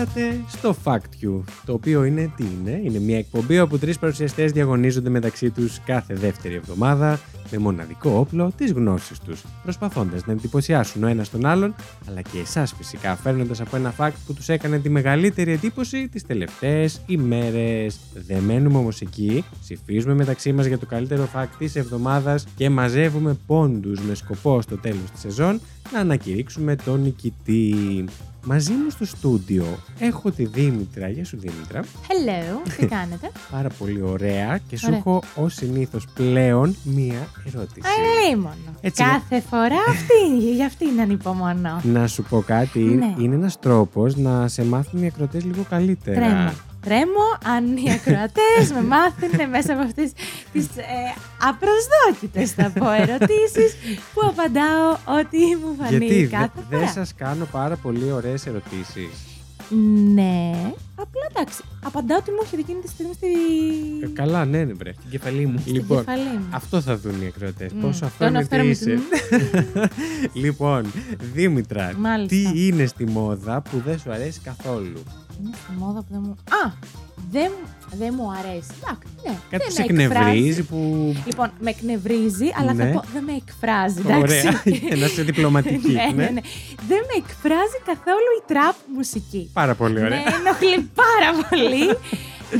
Ήρθατε στο Fact You, το οποίο είναι τι είναι. Είναι μια εκπομπή όπου τρεις παρουσιαστές διαγωνίζονται μεταξύ τους κάθε δεύτερη εβδομάδα με μοναδικό όπλο τι γνώσει τους, προσπαθώντας να εντυπωσιάσουν ο ένας τον άλλον, αλλά και εσάς φυσικά, φέρνοντας από ένα fact που τους έκανε τη μεγαλύτερη εντύπωση τις τελευταίες ημέρες. Δεν μένουμε όμως εκεί, ψηφίζουμε μεταξύ μας για το καλύτερο fact της εβδομάδας και μαζεύουμε πόντους με σκοπό στο τέλος της σεζόν να ανακηρύξουμε τον νικητή. Μαζί μου στο στούντιο έχω τη Δήμητρα. Γεια σου Δήμητρα. Hello, τι κάνετε; Πάρα πολύ ωραία και σου Ωραία. έχω ως συνήθως πλέον μία ερώτηση. Αλίμονο. Έτσι, Κάθε φορά αυτή, για αυτή είναι ανυπομονώ. Να σου πω κάτι, Ναι. είναι ένας τρόπος να σε μάθουν οι ακροτές λίγο καλύτερα. Τρέμω. Τρέμω αν οι ακροατές με μάθουν μέσα από αυτές τις ε, απροσδόκητες θα πω ερωτήσεις που απαντάω ό,τι μου φανεί Γιατί κάθε δεν φορά. σας κάνω πάρα πολύ ωραίες ερωτήσεις. Ναι, απλά εντάξει. Απαντάω ότι μου έρχεται εκείνη τη στιγμή στη... Ε, καλά, ναι, ναι, βρε. Την κεφαλή μου. στην Λοιπόν, κεφαλή μου. Αυτό θα δουν οι ακροατές. Μμ. Πόσο Τον αυθόρμητη αυθόρμητη είσαι. λοιπόν, Δήμητρα, Μάλιστα. τι είναι στη μόδα που δεν σου αρέσει καθόλου; Είναι στη μόδα που δεν μου... Α! Δεν, δεν μου αρέσει. Εντάξει, ναι. Κάτι που δεν σε με εκφράζει. εκνευρίζει που... Λοιπόν, με εκνευρίζει, αλλά Ναι. θα πω δεν με εκφράζει. Εντάξει. Ωραία, για να είσαι διπλωματική. ναι, ναι, ναι. Δεν με εκφράζει καθόλου η τραπ μουσική. Πάρα πολύ ωραία. Με ενοχλεί πάρα πολύ.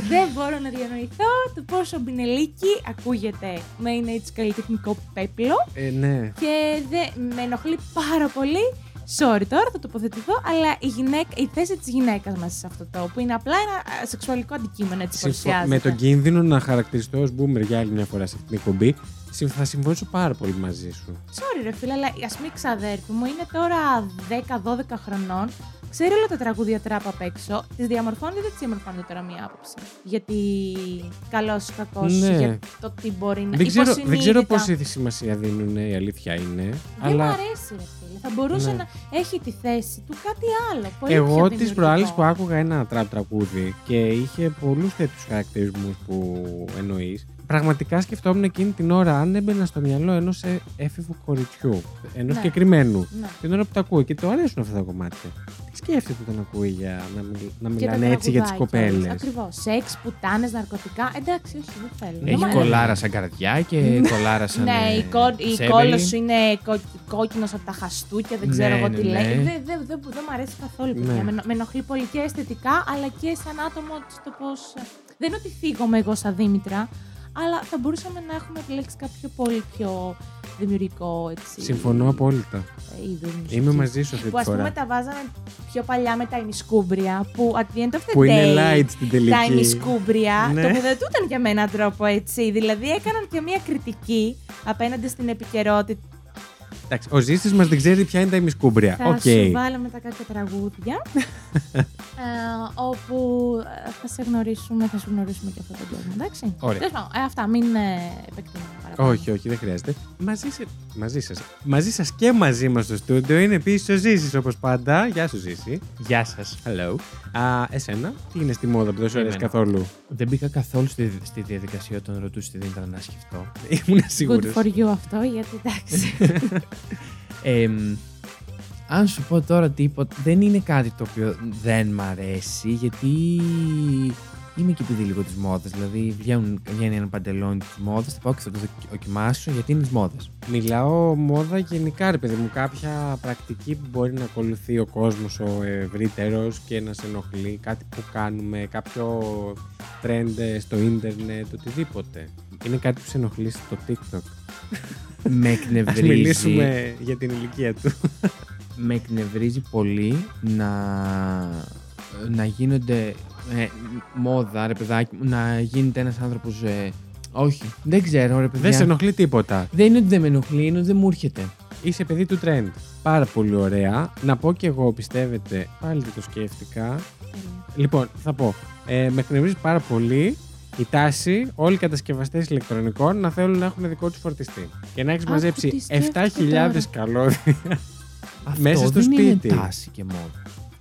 δεν μπορώ να διανοηθώ το πόσο μπινελίκι ακούγεται με είναι έτσι καλλιτεχνικό πέπλο Ε, ναι. και δε, με ενοχλεί πάρα πολύ. Sorry τώρα, θα τοποθετηθώ, αλλά η, γυναίκα, η θέση της γυναίκας μέσα σε αυτό το που είναι απλά ένα α, σεξουαλικό αντικείμενο έτσι Συμφω- παρουσιάζεται. Με τον κίνδυνο να χαρακτηριστώ ως boomer για άλλη μια φορά σε αυτήν την εκπομπή, συμ- θα συμφωνήσω πάρα πολύ μαζί σου. Sorry, ρε φίλε, αλλά ας πούμε η ξαδέρφη μου είναι τώρα 10-12 χρονών. Ξέρει όλα τα τραγούδια τραπ απ' έξω. Τις διαμορφώνει ή δεν τις διαμορφώνει τώρα μία άποψη. Γιατί καλός ή κακός, Ναι. για το τι μπορεί να Δεν ξέρω, δεν ξέρω υποσυνείδητα. πόση σημασία δίνουν, η αλήθεια είναι. Δεν αλλά μου αρέσει, ρε φίλε. Θα μπορούσε Ναι. να έχει τη θέση του κάτι άλλο. Πολύ εγώ πιο τις δημιουργικό. προάλλες που άκουγα ένα τραπ τραγούδι και είχε πολλούς τέτοιους χαρακτηρισμούς που εννοείς, πραγματικά σκεφτόμουν εκείνη την ώρα αν έμπαινα στο μυαλό ενός έφηβου κοριτσιού, ενός Ναι. συγκεκριμένου. Ναι. Την ώρα που το ακούω και το αρέσουν αυτά τα κομμάτια. Τι σκέφτεται όταν ακούει για να, μιλ- να Και τα μιλάνε έτσι για τις τραγουδάκια όλες. κοπέλες; Ακριβώς. Σεξ, πουτάνες, ναρκωτικά. Εντάξει, όχι, δεν θέλω. Δεν Έχει μου κολάρα σαν καρδιά και κολάρα σαν. Ναι, ε, η, κο- η σέβελη. κόλλος σου είναι κόκκινος από τα χαστούκια, δεν ξέρω Ναι, εγώ ναι, τι ναι. λέει. Δεν δεν- δεν- δεν μου αρέσει καθόλου. παιδιά. Ναι. Με, με ενοχλεί πολύ και αισθητικά, αλλά και σαν άτομο στο πώ. Δεν είναι ότι θίγομαι εγώ σαν Δήμητρα, αλλά θα μπορούσαμε να έχουμε επιλέξει κάποιο πολύ πιο δημιουργικό έτσι. Συμφωνώ απόλυτα. ε, είδος μουσικής. Είμαι μαζί σου αυτή Που τη α πούμε φορά. τα βάζαμε πιο παλιά με τα ημισκούμπρια, που at the end of the Που είναι day, light στην τα τελική. ημισκούμπρια Ναι. τοποθετούνταν για με έναν τρόπο έτσι. Δηλαδή έκαναν και μια κριτική απέναντι στην επικαιρότητα. Εντάξει, ο Ζήσης μας δεν ξέρει ποια είναι τα ημισκούμπρια. Θα Οκ. σου βάλω μετά κάποια τραγούδια. ε, όπου ε, θα σε γνωρίσουμε, θα σου γνωρίσουμε και αυτό το κόσμο, εντάξει. Ωραία. Τέλος πάντων, ε, αυτά, μην ε, επεκτείνουμε παραπάνω. Όχι, όχι, δεν χρειάζεται. Μαζί, σε... μαζί σας. Μαζί σας και μαζί μας στο στούντιο είναι επίσης ο Ζήσης όπως πάντα. Γεια σου Ζήση. Γεια σας. Hello. Α, εσένα, τι είναι στη μόδα που δεν σου αρέσει Εμένα. καθόλου; Δεν μπήκα καθόλου στη, στη διαδικασία όταν ρωτούσε τη Δήμητρα να σκεφτώ. Ήμουν Good σίγουρος. for you αυτό, γιατί εντάξει. Ε, μ, αν σου πω τώρα τίποτα, δεν είναι κάτι το οποίο δεν μ' αρέσει, γιατί είμαι και επειδή λίγο τη μόδα. Δηλαδή, βγαίνουν, βγαίνει ένα παντελόνι της μόδας, θα πάω και θα το δοκι- δοκιμάσω γιατί είναι της μόδας. Μιλάω μόδα γενικά, ρε παιδί μου. Κάποια πρακτική που μπορεί να ακολουθεί ο κόσμος ο ευρύτερος και να σε ενοχλεί. Κάτι που κάνουμε, κάποιο trend στο ίντερνετ, οτιδήποτε. Είναι κάτι που σε ενοχλεί στο TikTok. με Ας εκνευρίζει. μιλήσουμε για την ηλικία του. με εκνευρίζει πολύ να, να γίνονται ε, μόδα, ρε παιδάκι μου, να γίνεται ένας άνθρωπος... ε, όχι, δεν ξέρω, ρε παιδιά. Δεν σε ενοχλεί τίποτα. Δεν είναι ότι δεν με ενοχλεί, είναι ότι δεν μου έρχεται. είσαι παιδί του trend. Πάρα πολύ ωραία. Να πω και εγώ, πιστεύετε, πάλι δεν το σκέφτηκα. Τέλεια. Λοιπόν, θα πω. Ε, με εκνευρίζει πάρα πολύ η τάση όλοι οι κατασκευαστές ηλεκτρονικών να θέλουν να έχουν δικό τους φορτιστή. Και να έχεις Άκου μαζέψει τι σκέφτεται 7.000 τώρα. καλώδια. Αυτό Μέσα στο δεν σπίτι. είναι τάση και μόνο.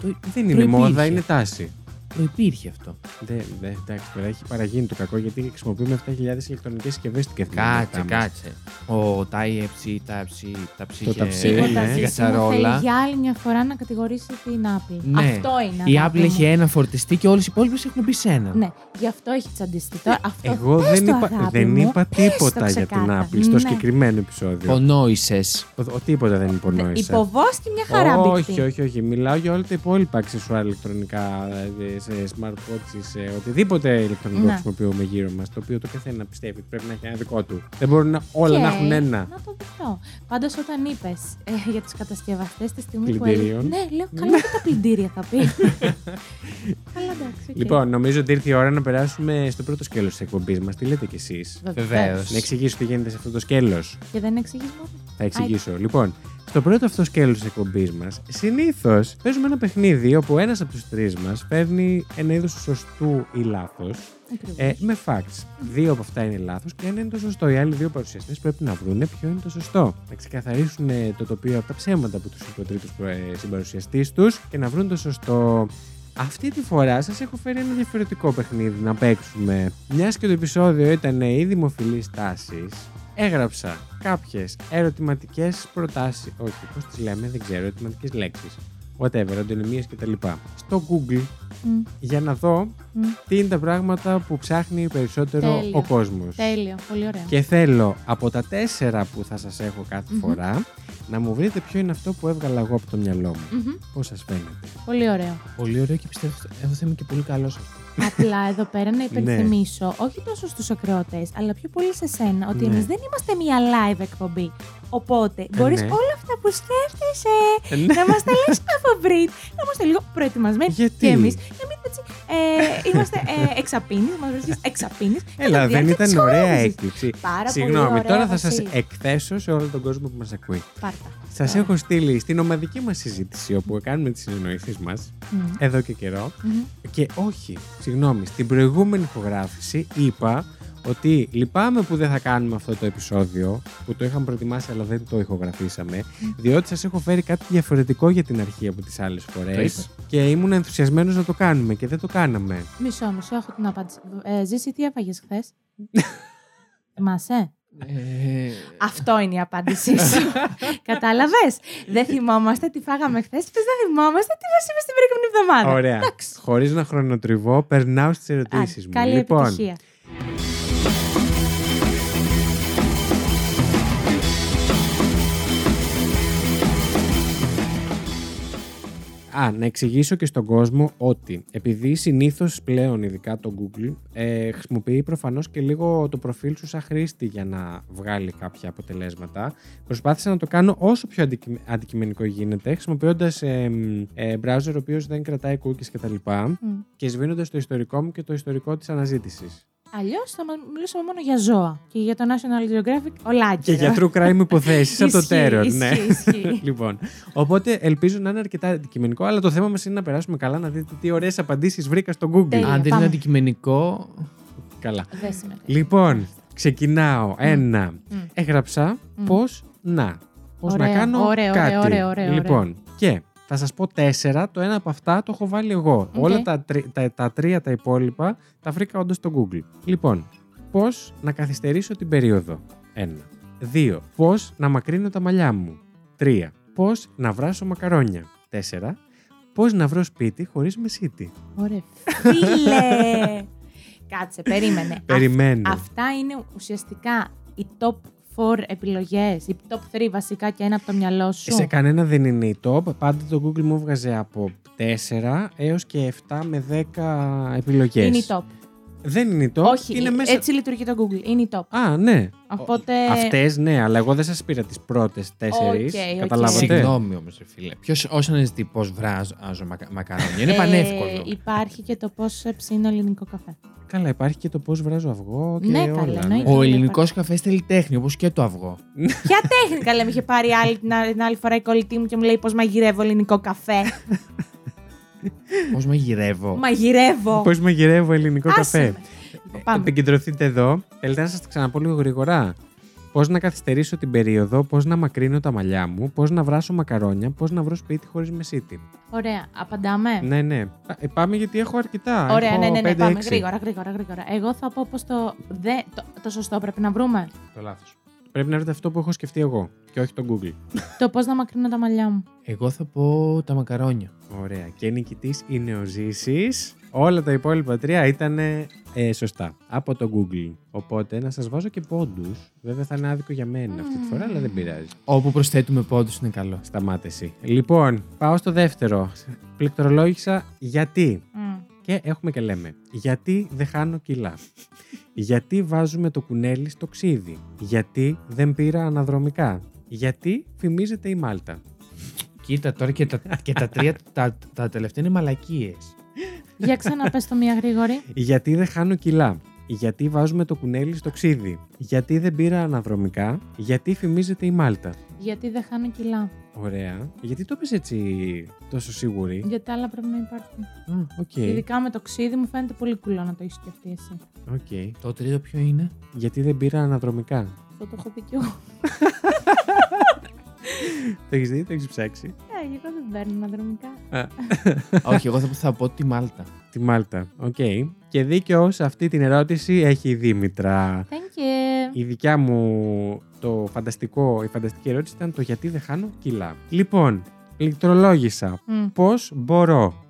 Το, Δεν είναι προϋπήρχε. μόδα, είναι τάση. Προϋπήρχε αυτό. Δεν, δεν, εντάξει, τώρα έχει παραγίνει το κακό γιατί χρησιμοποιούμε 7.000 ηλεκτρονικές συσκευές στην καθημερινότητά Κάτσε, μας. κάτσε. Ο Type-C, Type-C, τα ψ Το και Type-C, και ναι. Τίποτα. Ζήση μου, κατσαρόλα. Θέλει για άλλη μια φορά να κατηγορήσει την Apple. Ναι. Αυτό είναι. Η αγάπη Apple μου. έχει ένα φορτιστή και όλες οι υπόλοιπες έχουν μπει σε ένα. Ναι, γι' αυτό έχει τσαντιστεί. Τώρα, αυτό Εγώ πες δεν το, είπα, αγάπη δεν μου, είπα πες το τίποτα για την ξεκάθαρα. Apple στο Ναι. συγκεκριμένο επεισόδιο. Πονόησες. Ο, ο, τίποτα δεν υπονόησα. Υποβόσκει μια χαρά μπικτή. Όχι, όχι, όχι. Μιλάω για όλα τα υπόλοιπα αξεσουάρ ηλεκτρονικά, δηλαδή σε smartwatches, σε οτιδήποτε ηλεκτρονικό Ναι. χρησιμοποιούμε γύρω μας. Το οποίο το καθένα πιστεύει ότι πρέπει να έχει ένα δικό του. Δεν μπορούν να, όλα Και να έχουν ένα. Να το δεχτώ. Πάντως, όταν είπες ε, για τους κατασκευαστές τη στιγμή που Πλυντήριων. έλεγε. Ναι, λέω καλά και τα πλυντήρια θα πει. καλά, εντάξει. οκ. Λοιπόν, νομίζω ότι ήρθε η ώρα να περάσουμε στο πρώτο σκέλος της εκπομπής μας. Τι λέτε κι εσείς; Βεβαίως. Να εξηγήσω τι γίνεται σε αυτό το σκέλος. Και δεν εξηγείς μόνο. Θα εξηγήσω. Λοιπόν, στο πρώτο αυτό σκέλος της εκπομπής μας, συνήθως παίζουμε ένα παιχνίδι όπου ένας από τους τρεις μας παίρνει ένα είδος σωστού ή λάθος Ακριβώς. ε, με facts. Δύο από αυτά είναι λάθος και ένα είναι το σωστό. Οι άλλοι δύο παρουσιαστές πρέπει να βρούνε ποιο είναι το σωστό. Να ξεκαθαρίσουν ε, το τοπίο από τα ψέματα που τους είπε ο τρίτος συμπαρουσιαστής τους και να βρουν το σωστό. Αυτή τη φορά σας έχω φέρει ένα διαφορετικό παιχνίδι να παίξουμε. Μιας και το επεισόδιο ήταν η δημοφιλής τάσης, έγραψα κάποιες ερωτηματικές προτάσεις. Όχι, πώς τις λέμε, δεν ξέρω, ερωτηματικές λέξεις. Whatever, αντωνυμίες κτλ. Στο Google Μμ, για να δω μμ. τι είναι τα πράγματα που ψάχνει περισσότερο Τέλειο. ο κόσμος. Τέλειο. Πολύ ωραίο. Και θέλω από τα τέσσερα που θα σας έχω κάθε Μμμ. φορά να μου βρείτε ποιο είναι αυτό που έβγαλα εγώ από το μυαλό μου. Μμμ. Πώς σας φαίνεται. Πολύ ωραίο. Πολύ ωραίο και πιστεύω εγώ θα είμαι και πολύ καλός σε αυτό. Απλά εδώ πέρα Ναι. να υπενθυμίσω, όχι τόσο στους ακροατές, αλλά πιο πολύ σε σένα, ότι Ναι. εμείς δεν είμαστε μια live εκπομπή. Οπότε μπορείς ναι. όλα αυτά που σκέφτεσαι Ε, ναι. να μας τα λες από πριν, να είμαστε λίγο προετοιμασμένοι Γιατί; και εμείς. Να μην έτσι. Ε, είμαστε ε, εξαπίνεις, μας βρίσκεις εξαπίνεις. Έλα, δεν ήταν ωραία έκπληξη. Πάρα Συγγνώμη, πολύ ωραία, τώρα θα σας Βασίλη. εκθέσω σε όλο τον κόσμο που μας ακούει. Πάρτα. Σας έχω στείλει στην ομαδική μας συζήτηση όπου κάνουμε τις συνεννοήσεις μας Μμ. εδώ και καιρό Μμμ. Και όχι, συγγνώμη, στην προηγούμενη ηχογράφηση είπα ότι λυπάμαι που δεν θα κάνουμε αυτό το επεισόδιο, που το είχαμε προετοιμάσει αλλά δεν το ηχογραφήσαμε, διότι σας έχω φέρει κάτι διαφορετικό για την αρχή από τις άλλες Το φορές είπα. και ήμουν ενθουσιασμένος να το κάνουμε και δεν το κάναμε. Μισό, μισό, έχω την απάντηση. Ε, Ζήση, τι έφαγες χθες; Θυμάσαι. Ε, Αυτό είναι η απάντησή σου. Κατάλαβες; Δεν θυμόμαστε τι φάγαμε χθες. Πες δεν θυμόμαστε τι μας είπες την προηγούμενη εβδομάδα. Ωραία. Εντάξει. Χωρίς να χρονοτριβώ, περνάω στις ερωτήσεις Άντε, μου. Καλή λοιπόν, επιτυχία. Α, να εξηγήσω και στον κόσμο ότι επειδή συνήθως πλέον, ειδικά το Google, ε, χρησιμοποιεί προφανώς και λίγο το προφίλ σου σαν χρήστη για να βγάλει κάποια αποτελέσματα, προσπάθησα να το κάνω όσο πιο αντικει- αντικειμενικό γίνεται, χρησιμοποιώντας ε, μ, ε, browser ο οποίος δεν κρατάει cookies κτλ. Μμ. και σβήνοντας το ιστορικό μου και το ιστορικό της αναζήτησης. Αλλιώς θα μα- μιλήσουμε μόνο για ζώα. Και για το National Geographic ολάκια. Και για true crime υποθέσεις από το Ισχύει, Terror. ισχύει, ναι. ισχύει. λοιπόν, οπότε ελπίζω να είναι αρκετά αντικειμενικό, αλλά το θέμα μας είναι να περάσουμε καλά, να δείτε τι ωραίες απαντήσεις βρήκα στο Google. Τέλεια. αν δεν είναι πάμε. αντικειμενικό. Καλά. Δεν συμμετέχει. Λοιπόν, ξεκινάω. Ένα. Μμ. Έγραψα Μμ. πώς να. Πώς να Ωραίο, κάνω ωραίο, κάτι. ωραίο, ωραίο, ωραίο. Λοιπόν, και θα σας πω τέσσερα. Το ένα από αυτά το έχω βάλει εγώ. Οκ. Όλα τα, τρι- τα, τα τρία τα υπόλοιπα τα βρήκα όντως στο Google. Λοιπόν, πώς να καθυστερήσω την περίοδο; Ένα. Δύο. Πώς να μακρύνω τα μαλλιά μου; Τρία. Πώς να βράσω μακαρόνια; Τέσσερα. Πώς να βρω σπίτι χωρίς μεσίτη; Ωραία. Φίλε! Κάτσε, περίμενε. Περιμένω. Αυ- αυτά είναι ουσιαστικά οι top 4 επιλογές, οι top 3 βασικά και ένα από το μυαλό σου; Σε κανένα δεν είναι η top. Πάντα το Google μου βγάζει από 4 έως και 7 με 10 επιλογές. Είναι η top. Δεν είναι η top. Όχι, είναι μέσα. έτσι λειτουργεί το Google. Είναι η top. Α, ναι. Οπότε. Αυτές, ναι, αλλά εγώ δεν σας πήρα τις πρώτες τέσσερις. OK, OK. Καταλάβατε; Συγγνώμη όμως, φίλε. Ποιος όσο να ζητεί πώς βράζω μακα, μακαρόνια. Είναι Ε, πανεύκολο. υπάρχει και το πώς ψήνω ελληνικό καφέ. Καλά, υπάρχει και το πώς βράζω αυγό και Ναι, όλα. καλά, ναι. εννοείται. Ο ελληνικός καφές θέλει τέχνη, όπως και το αυγό. Ποια τέχνικα λέμε είχε πάρει άλλη, την, άλλη- την άλλη φορά η κολλητή μου και μου λέει πώς μαγειρεύω ελληνικό καφέ. Πώς μαγειρεύω; μαγειρεύω. Πώς μαγειρεύω ελληνικό Άσε καφέ; με. Λοιπόν, Πάμε. Επικεντρωθείτε εδώ. Θέλετε να σας τα ξαναπώ λίγο γρήγορα. Πώς να καθυστερήσω την περίοδο, πώς να μακρύνω τα μαλλιά μου, πώς να βράσω μακαρόνια, πώς να βρω σπίτι χωρίς μεσίτη. Ωραία, απαντάμε. Ναι, ναι. Ε, πάμε γιατί έχω αρκετά. Ωραία, έχω ναι, ναι, ναι, 5-6. πάμε γρήγορα, γρήγορα, γρήγορα. Εγώ θα πω πω το, δε, το, το σωστό πρέπει να βρούμε. Το λάθος. Πρέπει να βρείτε αυτό που έχω σκεφτεί εγώ και όχι το Google. το πώς να μακρύνω τα μαλλιά μου. Εγώ θα πω τα μακαρόνια. Ωραία. Και νικητής είναι ο Ζήσης. Όλα τα υπόλοιπα τρία ήταν ε, σωστά από το Google. Οπότε να σας βάζω και πόντους. Βέβαια θα είναι άδικο για μένα αυτή τη φορά, αλλά δεν πειράζει. Όπου προσθέτουμε πόντους είναι καλό. Σταμάτε εσύ. Λοιπόν, πάω στο δεύτερο. Πληκτρολόγησα γιατί. Μμ. Και έχουμε και λέμε. Γιατί δεν χάνω κιλά; Γιατί βάζουμε το κουνέλι στο ξύδι; Γιατί δεν πήρα αναδρομικά; Γιατί φημίζεται η Μάλτα; Κοίτα τώρα και τα, και τα τρία, τα, τα τελευταία είναι μαλακίες. Για ξαναπες το μία γρήγορη. Γιατί δεν χάνω κιλά; Γιατί βάζουμε το κουνέλι στο ξύδι; Γιατί δεν πήρα αναδρομικά; Γιατί φημίζεται η Μάλτα; Γιατί δεν χάνω κιλά; Ωραία. Γιατί το πες έτσι τόσο σίγουρη; Γιατί άλλα πρέπει να υπάρχουν. Α, οκ. Ειδικά με το ξύδι μου φαίνεται πολύ κουλό να το έχεις σκεφτεί εσύ. Οκ. Το τρίτο ποιο είναι; Γιατί δεν πήρα αναδρομικά. Αυτό το έχω πει κι εγώ. Το έχεις δει, το έχεις ψάξει. Ε, εγώ δεν παίρνω αναδρομικά. Όχι, εγώ θα, θα πω τη Μάλτα. Τη Μάλτα. Οκ. Και δίκαιος σε αυτή την ερώτηση έχει η Δήμητρα. Thank you. Η δικιά μου το φανταστικό, η φανταστική ερώτηση ήταν το γιατί δεν χάνω κιλά. Λοιπόν, πληκτρολόγησα Μμ. πώς μπορώ;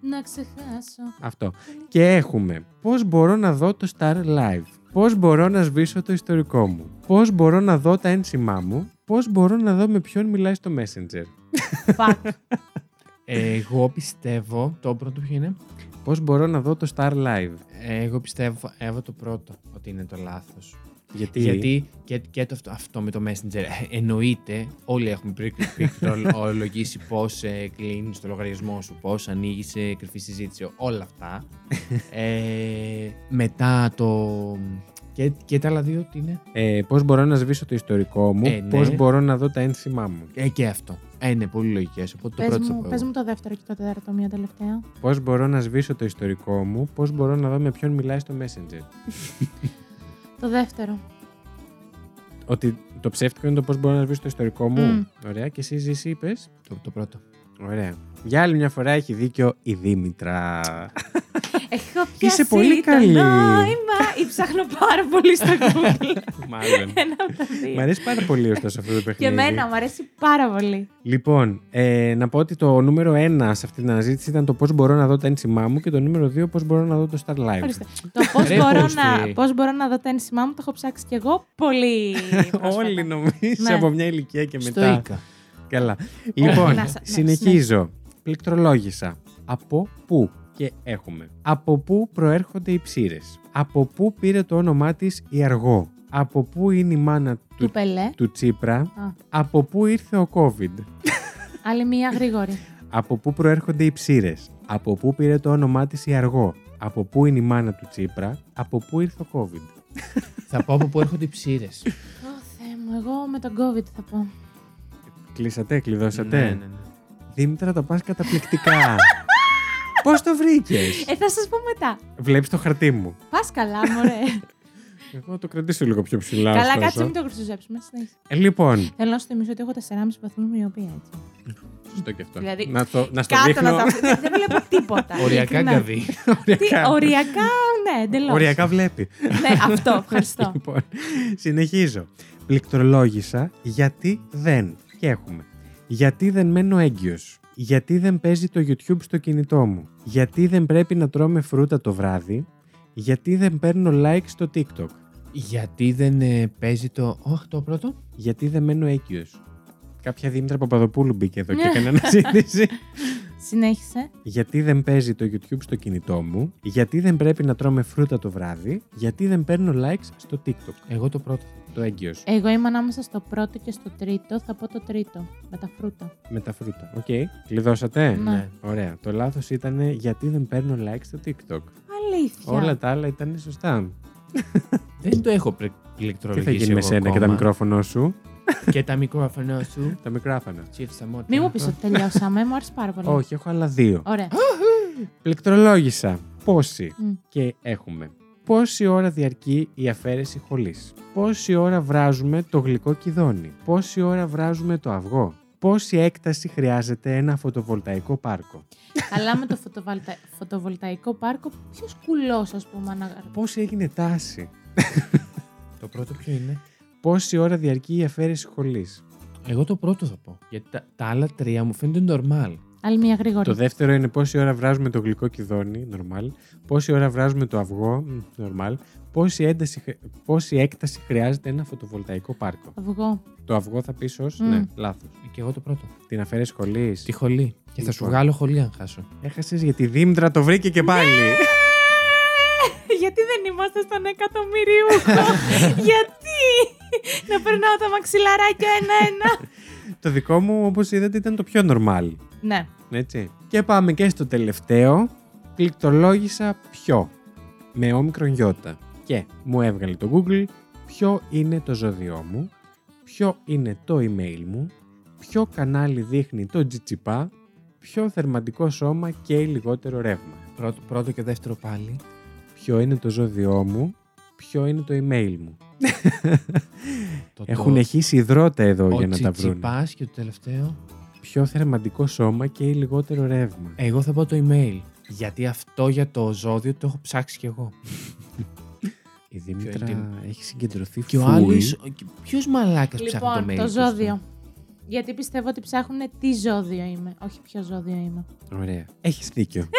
Να ξεχάσω. αυτό. Και έχουμε πώς μπορώ να δω το Star Live; Πώς μπορώ να σβήσω το ιστορικό μου; Πώς μπορώ να δω τα ένσημά μου; Πώς μπορώ να δω με ποιον μιλάει στο Messenger; Fuck. Εγώ πιστεύω. Το πρώτο ποιο είναι; Πώς μπορώ να δω το Star Live; Εγώ πιστεύω, Εύα, το πρώτο ότι είναι το λάθος. Γιατί, Γιατί και, και το, αυτό, αυτό με το Messenger ε, εννοείται, όλοι έχουμε πληκτρολογήσει πώς ε, κλείνεις το λογαριασμό σου, πώς ανοίγεις σε κρυφή συζήτηση, όλα αυτά. ε, μετά το. Και, και τα άλλα δύο τι είναι; ε, πώς μπορώ να σβήσω το ιστορικό μου. Ε, ναι. Πώς μπορώ να δω τα ένσημά μου. Ε, και αυτό. Ε, είναι πολύ λογικές. Οπότε το Πες πρώτο θα μου, πω. πες εγώ. μου το δεύτερο και το τέταρτο, μία τελευταία. Πώς μπορώ να σβήσω το ιστορικό μου. Πώς μπορώ να δω με ποιον μιλάει στο Messenger. Το δεύτερο. Ότι το ψεύτικο είναι το πώς μπορώ να σβήσω το ιστορικό μου. Μμ. Ωραία. Και εσύ Ζήση, είπες. Το, το πρώτο. Ωραία. Για άλλη μια φορά έχει δίκιο η Δήμητρα. Έχω πιάσει Είσαι πολύ το καλή. νόημα ή ψάχνω πάρα πολύ στο Google. Μάλλον. Ένα από τα Μ' δύο. αρέσει πάρα πολύ ωστόσο αυτό το Και παιχνίδι. εμένα μου αρέσει πάρα πολύ. Λοιπόν, ε, να πω ότι το νούμερο 1 σε αυτή την αναζήτηση ήταν το πώς μπορώ να δω τα ένσημά μου και το νούμερο 2 πώς μπορώ να δω το Star Live. Ορίστε. Το πώς Ρε, μπορώ, Κώστη. να, πώς μπορώ να δω τα ένσημά μου το έχω ψάξει κι εγώ πολύ. πρόσφατα. Όλοι νομίζω Ναι. από μια ηλικία και μετά. Στοίκα. Καλά. Λοιπόν, Να σα- ναι, συνεχίζω. Πληκτρολόγησα. Από πού; Και έχουμε. Από πού προέρχονται οι ψήρες; Από πού πήρε το όνομά της η Αργό; Από πού είναι η μάνα Του του, Πελέ. του Τσίπρα; Α, Από πού ήρθε ο COVID; άλλη μία γρήγορη. Από πού προέρχονται οι ψήρες; Από πού πήρε το όνομά της η Αργό; Από πού είναι η μάνα του Τσίπρα; Από πού ήρθε ο COVID; θα πω από πού έρχονται οι ψήρες. Ω Θεέ μου, εγώ με τον COVID θα πω. Κλείσατε, κλειδώσατε; ναι, ναι, ναι. Δήμητρα, το πας καταπληκτικά. Πώς το βρήκες; Ε, θα σας πω μετά. Βλέπεις το χαρτί μου. Πας καλά, μωρέ. Εγώ το κρατήσω λίγο πιο ψηλά. καλά, ωστόσο. κάτσε μην το χρυσοζέψουμε. συνέχισε. Ε, λοιπόν, Θέλω να σου θυμίσω ότι έχω 4,5 βαθμού μοιοπία έτσι. σωστό και αυτό. Δηλαδή, να το, να στο Κάτω δείχνω να τα δεν, δεν βλέπω τίποτα. Οριακά ειλικρινά. γκαβί. Τι, οριακά. οριακά, ναι, εντελώς. Οριακά βλέπει. ναι, αυτό, ευχαριστώ. λοιπόν, συνεχίζω. Πληκτρολόγησα γιατί δεν. Και έχουμε. Γιατί δεν μένω έγκυος; Γιατί δεν παίζει το YouTube στο κινητό μου; Γιατί δεν πρέπει να τρώμε φρούτα το βράδυ; Γιατί δεν παίρνω like στο TikTok; Γιατί δεν ε, παίζει το. Όχι, το πρώτο; Γιατί δεν μένω έγκυος; Κάποια Δήμητρα Παπαδοπούλου μπήκε εδώ και έκανε αναζήτηση. Συνέχισε. Γιατί δεν παίζει το YouTube στο κινητό μου. Γιατί δεν πρέπει να τρώμε φρούτα το βράδυ. Γιατί δεν παίρνω likes στο TikTok. Εγώ το πρώτο. Το έγκυος. Εγώ είμαι ανάμεσα στο πρώτο και στο τρίτο. Θα πω το τρίτο. Με τα φρούτα. Με τα φρούτα. Οκ. Κλειδώσατε; Ναι. Ωραία. Το λάθος ήταν γιατί δεν παίρνω likes στο TikTok. Αλήθεια. Όλα τα άλλα ήταν σωστά. Δεν το έχω πρε- Τι πληκτρολογήσει. θα γίνει με εγώ σένα και τα ακόμα. μικρόφωνο σου; Και τα μικρόφωνα σου. Τα μικρόφωνα. Τσίφσα μόνο. Μην μου πεις ότι τελειώσαμε. Μου άρεσε πάρα πολύ. Όχι, έχω άλλα δύο. Ωραία. Πληκτρολόγησα. Πόσοι. Μμ. Και έχουμε. Πόση ώρα διαρκεί η αφαίρεση χολής. Πόση ώρα βράζουμε το γλυκό κιδόνι; Πόση ώρα βράζουμε το αυγό; Πόση έκταση χρειάζεται ένα φωτοβολταϊκό πάρκο; Αλλά με το φωτοβολτα... φωτοβολταϊκό πάρκο, ποιος κουλός, ας πούμε, αναγαρ... Πώς έγινε τάση; Το πρώτο ποιο είναι; Πόση ώρα διαρκεί η αφαίρεση χολής. Εγώ το πρώτο θα πω. Γιατί τα, τα άλλα τρία μου φαίνονται normal. Άλλη μια γρήγορη. Το δεύτερο είναι πόση ώρα βράζουμε το γλυκό κιδόνι, normal. Πόση ώρα βράζουμε το αυγό, μ, normal. Πόση, ένταση, χρ- πόση έκταση χρειάζεται ένα φωτοβολταϊκό πάρκο. Αυγό. Το αυγό θα πεις ως. Μμ. Ναι, λάθος. Ε, Και εγώ το πρώτο. Την αφαίρεση χολή. Τη χολή. Και θα σου Λοιπόν. βγάλω χολή αν χάσω. Έχασες γιατί η Δήμητρα το βρήκε και πάλι. Γιατί δεν είμαστε στον εκατομμυριούχο. Γιατί; Να περνάω τα μαξιλαράκια ένα-ένα. το δικό μου, όπως είδατε, ήταν το πιο normal. ναι. Έτσι. Και πάμε και στο τελευταίο. Πληκτρολόγησα ποιο; Με όμικρον γιώτα. Και μου έβγαλε το Google ποιο είναι το ζώδιό μου, ποιο είναι το email μου, ποιο κανάλι δείχνει το τζιτσιπά, ποιο θερματικό σώμα καίει λιγότερο ρεύμα. Πρώτο, πρώτο και δεύτερο πάλι. Ποιο είναι το ζώδιό μου, ποιο είναι το email μου. Το, Έχουν εχίσει υδρότα εδώ ο για να τα βρουν. τσιτσιπάς και το τελευταίο. Ποιο θερματικό σώμα καίει λιγότερο ρεύμα. Εγώ θα πω το email. Γιατί αυτό για το ζώδιο το έχω ψάξει κι εγώ. Η Δήμητρα είναι έχει συγκεντρωθεί Και ο full. άλλο. Ποιος μαλάκας ψάχνει το Λοιπόν, mail. το του, ζώδιο. Γιατί πιστεύω ότι ψάχνουν τι ζώδιο είμαι. Όχι ποιο ζώδιο είμαι. Ωραία. Έχεις δίκιο.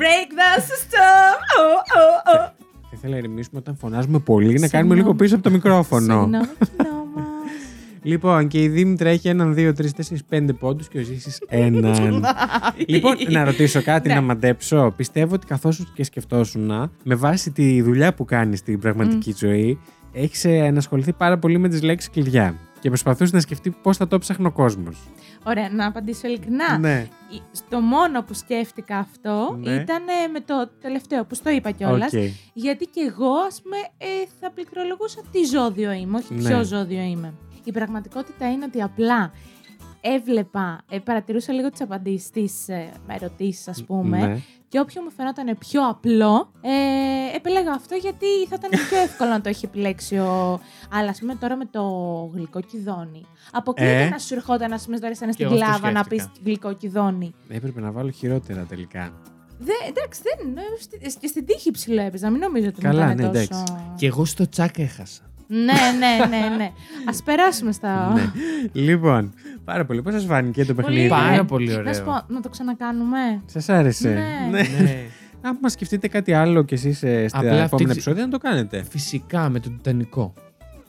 Break the system. Oh, oh, oh. Θα ήθελα να ηρεμήσουμε όταν φωνάζουμε πολύ να κάνουμε Συγγνώμη. λίγο πίσω από το μικρόφωνο. Συγγνώμη, κοινό μας. Λοιπόν, και η Δήμητρα έχει έναν, δύο, τρεις, τέσσερις, πέντε πόντους και ο Ζήσης έναν. λοιπόν, να ρωτήσω κάτι Ναι. να μαντέψω. Πιστεύω ότι καθώς και σκεφτόσουν, με βάση τη δουλειά που κάνεις στην πραγματική ζωή, έχεις ενασχοληθεί πάρα πολύ με τις λέξεις κλειδιά. Και προσπαθούσε να σκεφτεί πώς θα το ψάχνει ο κόσμος. Ωραία, να απαντήσω ειλικρινά. Ναι. Η- Στο μόνο που σκέφτηκα αυτό Ναι. ήταν ε, με το τελευταίο που στο είπα κιόλας. Οκ. Γιατί και εγώ, ας πούμε, ε, θα πληκτρολογούσα τι ζώδιο είμαι, όχι Ναι. ποιο ζώδιο είμαι. Η πραγματικότητα είναι ότι απλά έβλεπα, ε, παρατηρούσα λίγο τις απαντήσεις τη ε, ερωτήσεις, ας πούμε. Ναι. Και όποιο μου φαινόταν πιο απλό, ε, επέλεγα αυτό γιατί θα ήταν πιο εύκολο να το έχει επιλέξει ο. Αλλά ας πούμε τώρα με το γλυκό κιδόνι. Αποκλείται Ε. να σου ερχόταν, ας πούμε, τώρα εσένα στην εγώ αυτό κλάβα να πεις σκέφτηκα. γλυκό κιδόνι. Έπρεπε να βάλω χειρότερα τελικά. Δε, εντάξει, δεν. ε, στη- Και στην τύχη ψηλό έπαιζα. Μην νομίζω ότι Καλά, μου ήταν ναι, τόσο. Και εγώ στο τσάκ έχασα. Ναι, ναι, ναι, ναι. Α περάσουμε στα. ναι. Λοιπόν, πάρα πολύ. Πώς σας φάνηκε το Πολύ παιχνίδι; Πάρα πολύ Να σου ωραίο. πω, να το ξανακάνουμε. Σας άρεσε; Ναι. ναι. Αν σκεφτείτε κάτι άλλο κι εσείς στα Απλά επόμενα αυτή τη- επεισόδια, να το κάνετε. Φυσικά με τον Τιτανικό.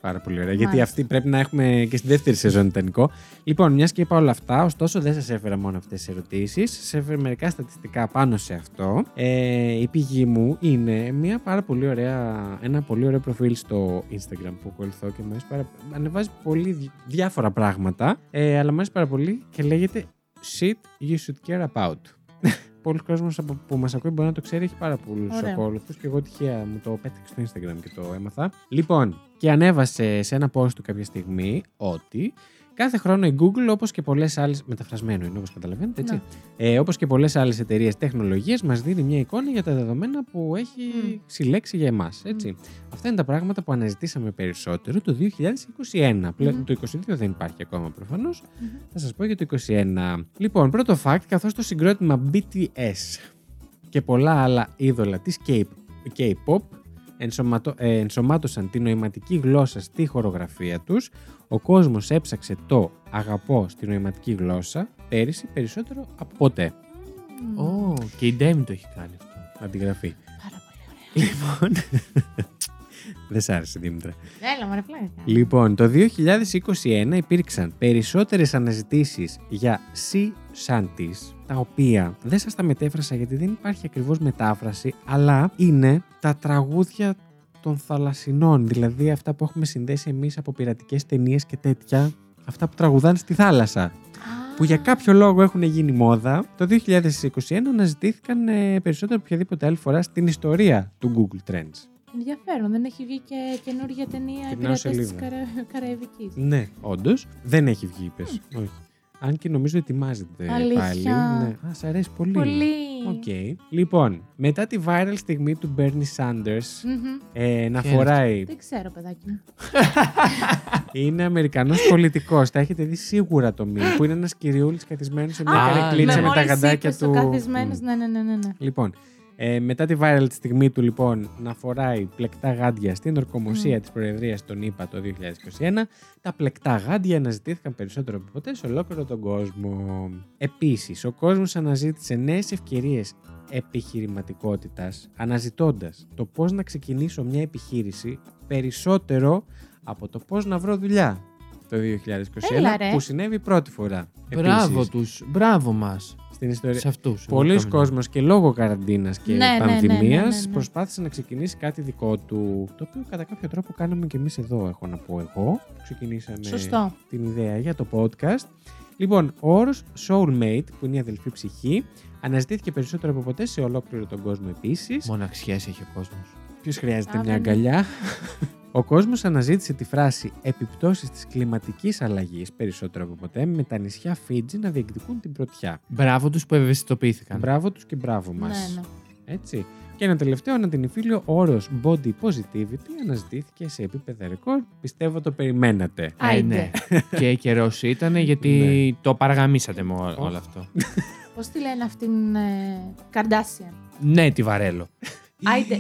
Πάρα πολύ ωραία. Γιατί Μάλιστα. αυτή πρέπει να έχουμε και στη δεύτερη σεζόν ιτανικό. Λοιπόν, μιας και είπα όλα αυτά, ωστόσο δεν σας έφερα μόνο αυτές τις ερωτήσεις. Σας έφερα μερικά στατιστικά πάνω σε αυτό. Ε, η πηγή μου είναι μια πάρα πολύ ωραία, ένα πολύ ωραίο προφίλ στο Instagram που ακολουθώ και μου αρέσει πάρα Ανεβάζει πολύ δι- διάφορα πράγματα, ε, αλλά μου αρέσει πάρα πολύ και λέγεται Shit You Should Care About. Πολλοί κόσμος από- που μας ακούει μπορεί να το ξέρει, έχει πάρα πολλούς Ωραία. ακόλουθους και εγώ τυχαία μου το πέτυχε στο Instagram και το έμαθα. Λοιπόν, και ανέβασε σε ένα post του κάποια στιγμή ότι κάθε χρόνο η Google, όπως και πολλές άλλες. Μεταφρασμένο είναι όπως καταλαβαίνετε, έτσι. Ναι. Ε, όπως και πολλές άλλες εταιρείες τεχνολογίας, μας δίνει μια εικόνα για τα δεδομένα που έχει Μμ. συλλέξει για εμάς. Έτσι. Αυτά είναι τα πράγματα που αναζητήσαμε περισσότερο το 2021. Πλέον Μμμ. το 2022 δεν υπάρχει ακόμα προφανώς. Μμμ. Θα σας πω για το 21. Λοιπόν, πρώτο fact, καθώς το συγκρότημα BTS και πολλά άλλα είδωλα της K- K-pop ενσωματω- ε, ενσωμάτωσαν τη νοηματική γλώσσα στη χορογραφία τους, ο κόσμος έψαξε το «αγαπώ» στη νοηματική γλώσσα πέρυσι περισσότερο από ποτέ. Μμμ. Ω, και η Ντέμι το έχει κάνει αυτό. Αντιγραφή. Πάρα πολύ ωραία. Λοιπόν, Δεν σ' άρεσε, Δήμητρα. Έλα, μωρέ, πλάκα. Λοιπόν, το 2021 υπήρξαν περισσότερες αναζητήσεις για sea shanties, τα οποία δεν σας τα μετέφρασα γιατί δεν υπάρχει ακριβώς μετάφραση, αλλά είναι τα τραγούδια των θαλασσινών, δηλαδή αυτά που έχουμε συνδέσει εμείς από πειρατικές ταινίες και τέτοια, αυτά που τραγουδάνε στη θάλασσα, που για κάποιο λόγο έχουν γίνει μόδα. Το 2021 αναζητήθηκαν ε, περισσότερο από οποιαδήποτε άλλη φορά στην ιστορία του Google Trends. Ενδιαφέρον, δεν έχει βγει και καινούργια ταινία Γυρνάω «Οι πειρατές της σελίδα. Καρα... Καραϊβικής. Ναι, όντως. Δεν έχει βγει, είπες. Όχι. Αν και νομίζω ετοιμάζεται Αλήθεια. πάλι. Ναι. Α, σ' αρέσει πολύ. Πολύ. Οκ. Λοιπόν, μετά τη viral στιγμή του Bernie Sanders Μμμ. ε, να Ποια είναι φοράει. Δεν ξέρω, παιδάκι μου. είναι Αμερικανός πολιτικός. Τα έχετε δει σίγουρα το meme που είναι ένας κυριούλης καθισμένος σε μια Α, καρεκλίτσα ναι. με τα μόλις γαντάκια είπες του. Το καθισμένος, Μμ. ναι, ναι, ναι, ναι, ναι. Λοιπόν, ε, μετά τη viral τη στιγμή του λοιπόν να φοράει πλεκτά γάντια στην ορκομοσία Μμ. της Προεδρίας των ΗΠΑ το 2021, τα πλεκτά γάντια αναζητήθηκαν περισσότερο από ποτέ σε ολόκληρο τον κόσμο. Επίσης, ο κόσμος αναζήτησε νέες ευκαιρίες επιχειρηματικότητας, αναζητώντας το πώς να ξεκινήσω μια επιχείρηση περισσότερο από το πώς να βρω δουλειά το 2021, Έλα, ρε. που συνέβη πρώτη φορά. Μπράβο Επίσης, τους. Μπράβο μας. Στην ιστορία. Σε αυτούς. Πολλοί κόσμος και λόγω καραντίνας και Ναι, ναι, ναι, πανδημίας ναι, ναι, ναι. προσπάθησε να ξεκινήσει κάτι δικό του, το οποίο κατά κάποιο τρόπο κάναμε και εμείς εδώ, έχω να πω εγώ. Ξεκινήσαμε Σωστό. την ιδέα για το podcast. Λοιπόν, ο όρος soulmate, που είναι η αδελφή ψυχή, αναζητήθηκε περισσότερο από ποτέ σε ολόκληρο τον κόσμο επίσης. Μοναξιέ έχει ο κόσμος. Ποιος χρειάζεται Α, μια δεν είναι. αγκαλιά. Ο κόσμος αναζήτησε τη φράση «επιπτώσεις της κλιματικής αλλαγής» περισσότερο από ποτέ, με τα νησιά Φίτζι να διεκδικούν την πρωτιά. Μπράβο τους που ευαισθητοποιήθηκαν. Μπράβο τους και μπράβο μας. Ναι, ναι. Έτσι. Και ένα τελευταίο ανατινηφίλιο όρος body positivity αναζητήθηκε σε επίπεδα ρεκόρ. Πιστεύω το περιμένατε. Ε, Άιντε. ναι. και καιρός ήταν γιατί Ναι. το παραγαμίσατε με ό- όλο αυτό. Πώς τη λένε αυτήν ε, Καρντάσια. ναι, τη βαρέλο. Άιντε.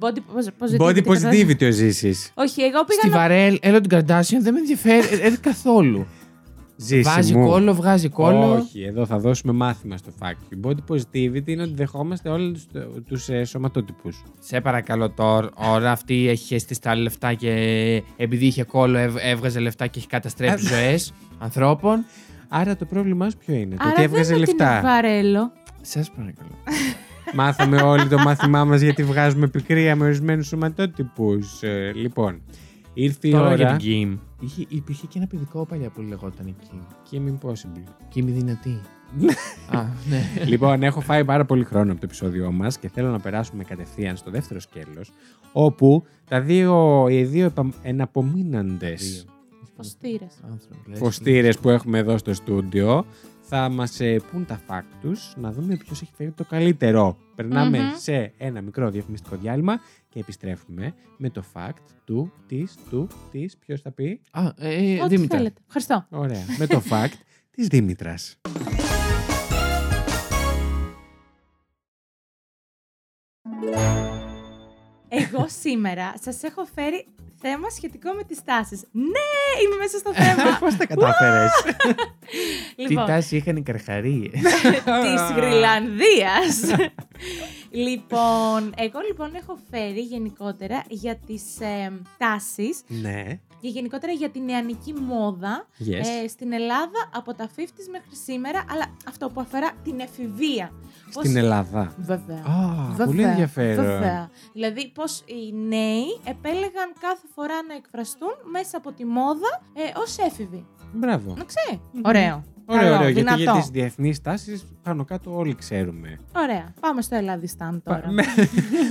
Body positivity. Body κατά- positivity ο Ζήσης. Όχι, εγώ πήγα Στη να... βαρέλ, έλα την Καρτάσιαν δεν με ενδιαφέρει ε, ε, καθόλου. Ζήση Βάζει μου. κόλλο, βγάζει κόλλο. Όχι, εδώ θα δώσουμε μάθημα στο fact. You. Body positivity είναι ότι δεχόμαστε όλους τους ε, σωματότυπους. Σε παρακαλώ τώρα, ώρα αυτή έχει χεστεί στα λεφτά και επειδή είχε κόλλο έβ- έβγαζε λεφτά και έχει καταστρέψει ζωές ανθρώπων. Άρα το πρόβλημά σου ποιο είναι. το Άρα ότι έβγαζε δεν είναι λεφτά. την βαρέλο. Σας παρακαλώ. Μάθαμε όλοι το μάθημά μας γιατί βγάζουμε πικρία με ορισμένους σωματότυπους. Ε, λοιπόν, ήρθε η Τώρα για ώρα. την Kim. Είχε, υπήρχε και ένα παιδικό παλιά που λεγόταν Kim. Kim Impossible. Kim η δυνατή. Α, ναι. λοιπόν, έχω φάει πάρα πολύ χρόνο από το επεισόδιό μας και θέλω να περάσουμε κατευθείαν στο δεύτερο σκέλος όπου τα δύο, οι δύο εναπομείναντες Φωστήρες. Άνθρωποι, λες. φωστήρες που έχουμε εδώ στο στούντιο θα μας πούν τα fact τους, να δούμε ποιος έχει φέρει το καλύτερο. Περνάμε Μμμ. σε ένα μικρό διαφημιστικό διάλειμμα και επιστρέφουμε με το fact του, της, του, της. Ποιος θα πει; Α, ε, Ό,τι Δήμητρα. θέλετε. Ευχαριστώ. Ωραία. με το fact της Δήμητρας. Εγώ σήμερα σας έχω φέρει θέμα σχετικό με τις τάσεις. Ναι, είμαι μέσα στο θέμα. Πώς τα κατάφερες; Τι λοιπόν, τάση είχαν οι καρχαρίε. της Γρυλανδίας. λοιπόν, εγώ λοιπόν έχω φέρει γενικότερα για τις ε, τάσεις ναι. και γενικότερα για την νεανική μόδα Yes. ε, στην Ελλάδα από τα 50s μέχρι σήμερα, αλλά αυτό που αφορά την εφηβεία. Πώς- Στην Ελλάδα. Βέβαια. Α, Βέβαια, πολύ ενδιαφέρον. Βέβαια. Δηλαδή, πώς οι νέοι επέλεγαν κάθε φορά να εκφραστούν μέσα από τη μόδα ε, ως έφηβοι. Μπράβο. Να ξέρει. Ωραίο. Ωραίο, Καλό, ωραίο. Γιατί δυνατό. για τις διεθνείς τάσεις πάνω κάτω όλοι ξέρουμε. Ωραία. Πάμε στο Ελλάδισταν τώρα. Πα- με-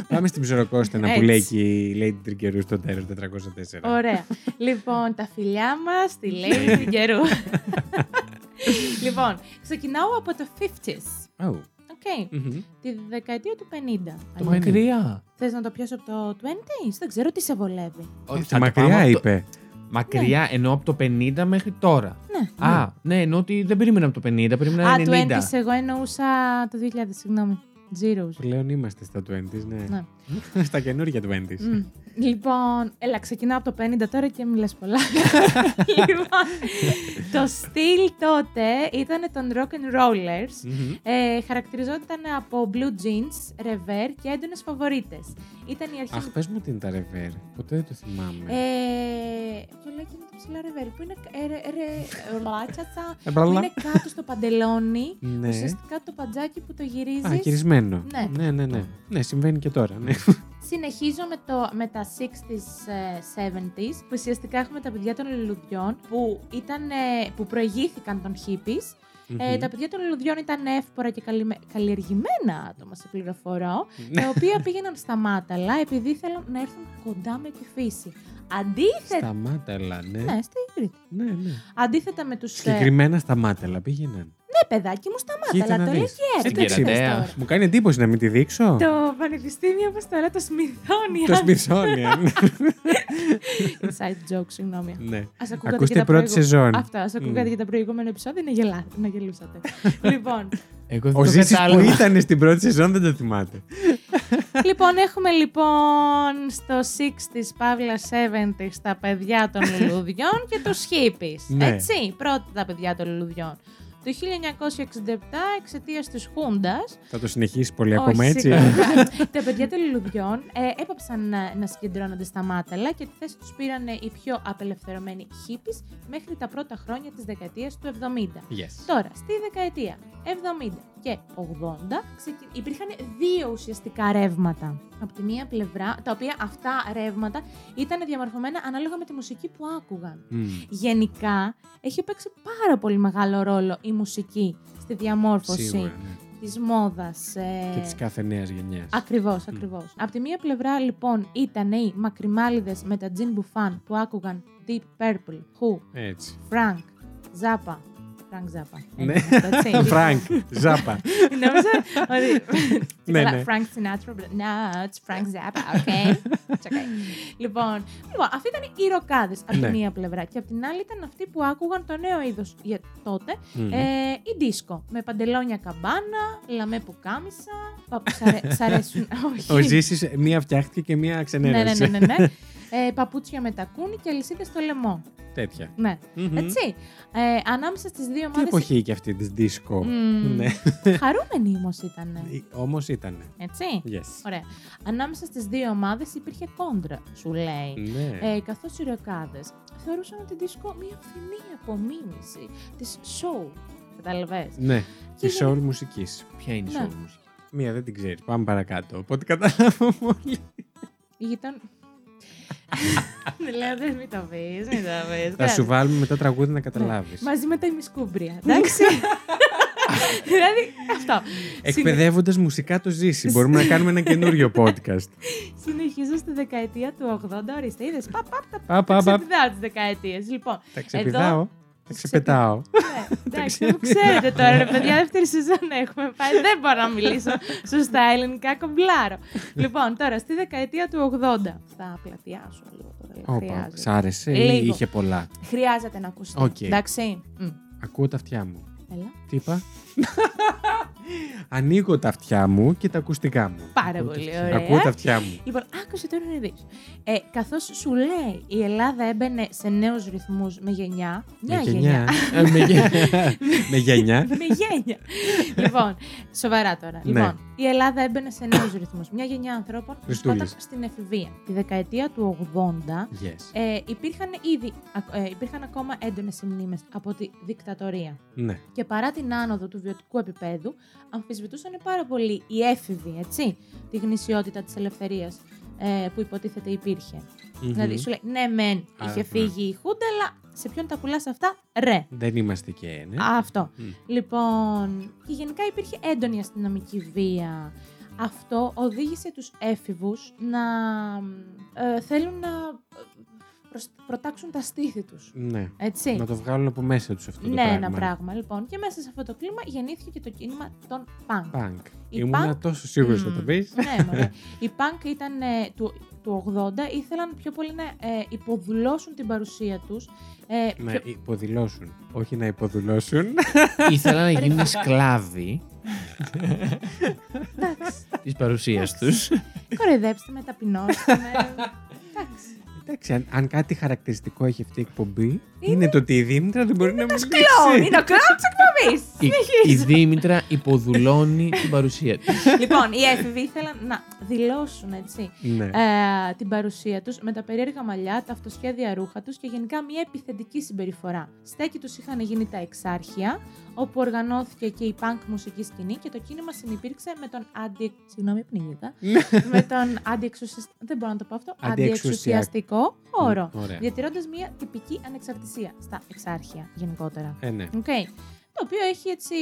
Πάμε στην ψωροκόστενα που Έτσι. λέει και η Lady Τρικερού στο τέλος 404. Ωραία. λοιπόν, τα φιλιά μας στη Lady Καιρού. λοιπόν, ξεκινάω από το 50s. Oh. OK. μμμ. Τη δεκαετία του 50. Το Αλήθεια. μακριά. Θες να το πιάσω από το 20s? Δεν ξέρω τι σε βολεύει. Όχι, Τι θα το μακριά πάμε από το- είπε. Μακριά, ενώ από το 50 μέχρι τώρα. Ναι. Α, ναι, ενώ ότι δεν περίμενα από το 50, περίμενα Α, 90. 20s, εγώ εννοούσα το 2000, συγγνώμη. Zeros. Πλέον είμαστε στα 20s, ναι. Ναι. στα καινούργια 20s. Μμ. Λοιπόν, έλα, ξεκινάω από το 50 τώρα και μιλάς πολλά. λοιπόν, το στυλ τότε ήταν των rock and rollers. Μμμ. Ε, χαρακτηριζόταν από blue jeans, ρεβέρ και έντονες φαβορίτες. Ήταν η αρχή... Αχ, πες μου τι είναι τα ρεβέρ. Ποτέ δεν το θυμάμαι. Ε, το λέει και με το ψηλά ρεβέρ που είναι, ε, ρε, ρε, ράτσατσα, Ε, που μπραλα. είναι κάτω στο παντελόνι. Ναι. Ουσιαστικά το παντζάκι που το γυρίζεις. Α, κυρισμένο. Ναι. ναι, ναι. Ναι, Ναι, συμβαίνει και τώρα. Ναι. Συνεχίζω με, το, με τα 60s, ε, 70s, που ουσιαστικά έχουμε τα παιδιά των λουλουδιών, που, ήταν, ε, που προηγήθηκαν των hippies. Ε, Μμμ. τα παιδιά των λουλουδιών ήταν εύπορα και καλυμε- καλλιεργημένα άτομα, σε πληροφορώ, Ναι. τα οποία πήγαιναν στα μάταλα επειδή ήθελαν να έρθουν κοντά με τη φύση. Αντίθετα. Στα μάτελα, ναι. Ναι, στη Κρήτη. Ναι, ναι. Αντίθετα με τους. Συγκεκριμένα στα μάτελα πήγαιναν. Ναι, παιδάκι μου, στα Κοίτα μάταλα. να Το λέει δεις. και Στην έτσι. Κερατέα. τώρα. Μου κάνει εντύπωση να μην τη δείξω. Το πανεπιστήμιο, όπως τώρα, το Smithsonian. Το Smithsonian. Inside joke, συγγνώμη. ναι. Ας ακούγατε Ακούστε και τα πρώτη προηγου- σεζόν. Αυτό, ας ακούγατε Μμ. για τα προηγούμενα επεισόδια να, γελά... να γελούσατε. λοιπόν, Εγώ δεν Ο το Ζήσης που κατάλαβα. ήταν στην πρώτη σεζόν δεν το θυμάται. λοιπόν, έχουμε λοιπόν στο 60s, παύλας 70s, τα παιδιά των λουλουδιών και τους hippies. Ναι. Έτσι, πρώτα τα παιδιά των λουλουδιών. Το 1967, εξαιτίας της Χούντας, Θα το συνεχίσει πολύ ακόμα έτσι; τα παιδιά των λουλουδιών ε, έπαψαν να, να συγκεντρώνονται στα μάταλα και τη θέση τους πήραν οι πιο απελευθερωμένοι hippies μέχρι τα πρώτα χρόνια της δεκαετίας του 70. Yes. Τώρα, στη δεκαετία 70 και 80 ξεκι... υπήρχαν δύο ουσιαστικά ρεύματα. Από τη μία πλευρά, τα οποία αυτά ρεύματα ήταν διαμορφωμένα ανάλογα με τη μουσική που άκουγαν. Μμ. Γενικά, έχει παίξει πάρα πολύ μεγάλο ρόλο η μουσική στη διαμόρφωση Σίγουρα, ναι. της μόδας. ε, Και της κάθε νέας γενιάς. Ακριβώς, ακριβώς. Από τη μία πλευρά λοιπόν ήταν οι μακριμάλιδες με τα τζιν μπουφάν που άκουγαν Deep Purple, Who, Έτσι. Frank, Zappa. Frank Zappa. Ναι. Έτσι, έτσι. Frank, Zappa. Νόμιζα ότι. Ναι, Καλά, ναι. Frank Sinatra. but No, it's Frank Zappa, okay? It's okay. Λοιπόν, λοιπόν, αυτοί ήταν οι ροκάδες από Ναι. τη μία πλευρά. Και από την άλλη ήταν αυτοί που άκουγαν το νέο είδος τότε. Μμ. Ε, η δίσκο. Με παντελόνια καμπάνα, λαμέ πουκάμισα. Παπ, σ' αρέ- σ' αρέσουν. Ο Όχι. Ζήσης μία φτιάχτηκε και μία Ναι, ναι, ξενέρωσε. ναι, ναι. ναι. Ε, παπούτσια με τακούνι και αλυσίδε στο λαιμό. Τέτοια. Ναι. Μμμ. Έτσι. Ε, ανάμεσα στις δύο Τι ομάδες. εποχή και αυτή της δίσκο. Ναι. Χαρούμενοι όμως ήταν. Όμως ήταν. Έτσι. Yes. Ωραία. Ανάμεσα στις δύο ομάδες υπήρχε κόντρα, σου λέει. Ναι. Ε, Καθώς οι ροκάδε θεωρούσαν ότι δίσκο μια φθηνή απομίμηση της show. Καταλαβες; Ναι. Και Της για- soul μουσικής. Ποια είναι η Ναι. soul μουσική; Μία δεν την ξέρει. Πάμε παρακάτω. Οπότε καταλάβω όλοι. Η γειτόν. Δεν λέω, δεν μην το πεις, μην το πεις. Θα σου βάλουμε μετά τραγούδι να καταλάβεις. Μαζί με τα ημισκούμπρια. Εντάξει. δηλαδή αυτό. Εκπαιδεύοντας μουσικά το ζήσει. Μπορούμε να κάνουμε ένα καινούριο podcast. Συνεχίζω στη δεκαετία του 80. Ορίστε, είδες. Παπ, παπ, τα Πα, πα, πα. ξεπηδάω τις δεκαετίες. Λοιπόν, Τα ξεπηδάω. Τα ξεπετάω. ναι, εντάξει, αφού ξέρετε τώρα, ρε παιδιά, δεύτερη σεζόν έχουμε πάει. Δεν μπορώ να μιλήσω σωστά ελληνικά, κομπλάρω. λοιπόν, τώρα στη δεκαετία του 80. Θα πλατιάσω λίγο τώρα. Όπα, Χρειάζεται. Σ' άρεσε ή Λίγο. είχε πολλά; Χρειάζεται να ακουστεί. Οκ. Εντάξει. Μμ. Ακούω τα αυτιά μου. Έλα. Τι είπα; Ανοίγω τα αυτιά μου και τα ακουστικά μου. Πάρα Ακούω τα πολύ αυτιά- ωραία. Ακούω τα αυτιά μου. Λοιπόν, άκουσε τώρα να δεις. Ε, καθώς σου λέει η Ελλάδα έμπαινε σε νέους ρυθμούς με γενιά. Μια Με γενιά. γενιά. Ε, με γε- Με γενιά. με γένια. λοιπόν, σοβαρά τώρα. Ναι. Λοιπόν, η Ελλάδα έμπαινε σε νέους ρυθμούς. Μια γενιά ανθρώπων που Χριστούλης. βρισκόταν στην εφηβεία. Τη δεκαετία του 80 Yes. ε, υπήρχαν ήδη ακ- ε, υπήρχαν ακόμα έντονες μνήμες από τη δικτατορία. Ναι. Και παρά την άνοδο του βιωτικού επίπεδου, αμφισβητούσαν πάρα πολύ οι έφηβοι, έτσι, τη γνησιότητα της ελευθερίας ε, που υποτίθεται υπήρχε. Δηλαδή, σου λέει, ναι, μεν, Α, είχε ναι. φύγει η Χούντα, αλλά σε ποιον τα πουλάς αυτά, ρε. Δεν είμαστε και ναι. Αυτό. Μμ. Λοιπόν, και γενικά υπήρχε έντονη αστυνομική βία. Αυτό οδήγησε τους έφηβους να ε, θέλουν να ε, προσ- προτάξουν τα στήθη τους. Ναι. Έτσι. Να το βγάλουν από μέσα τους αυτό το ναι, πράγμα. ένα πράγμα. Λοιπόν, και μέσα σε αυτό το κλίμα γεννήθηκε και το κίνημα των punk. Punk. Η Ήμουνα punk- τόσο σίγουρος θα το Μμμ. πεις. ναι, μωρέ. Οι punk ήταν ε, του, του 80, ήθελαν πιο πολύ να ε, υποδουλώσουν την παρουσία τους. Ε, Να πιο- υποδηλώσουν. Όχι να υποδουλώσουν. Ήθελα να γίνουν σκλάβοι εντάξει, της παρουσίας τους. κοροϊδέψτε με, ταπεινώστε με. Εντάξει, αν, αν κάτι χαρακτηριστικό έχει αυτή η εκπομπή, είναι, το ότι η Δήμητρα δεν μπορεί να μιλήσει. Κλόουν, είναι ο κλόουν της εκπομπής. Η, η Δήμητρα υποδουλώνει την παρουσία της. λοιπόν, οι έφηβοι ήθελαν να δηλώσουν έτσι, Ναι. ε, την παρουσία τους με τα περίεργα μαλλιά, τα αυτοσχέδια ρούχα τους και γενικά μια επιθετική συμπεριφορά. Στέκη τους είχαν γίνει τα εξάρχεια, όπου οργανώθηκε και η punk μουσική σκηνή και το κίνημα συνεπήρξε με τον αντι... Συγγνώμη, πνίγηκα. με τον αντιεξουσιαστικό... Δεν μπορώ να το πω αυτό. Αντιεξουσια- Αντιεξουσιαστικό χώρο. Ωραία. Διατηρώντας μια τυπική ανεξαρτησία στα εξάρχεια γενικότερα. Ε, ναι. Οκ. Το οποίο έχει έτσι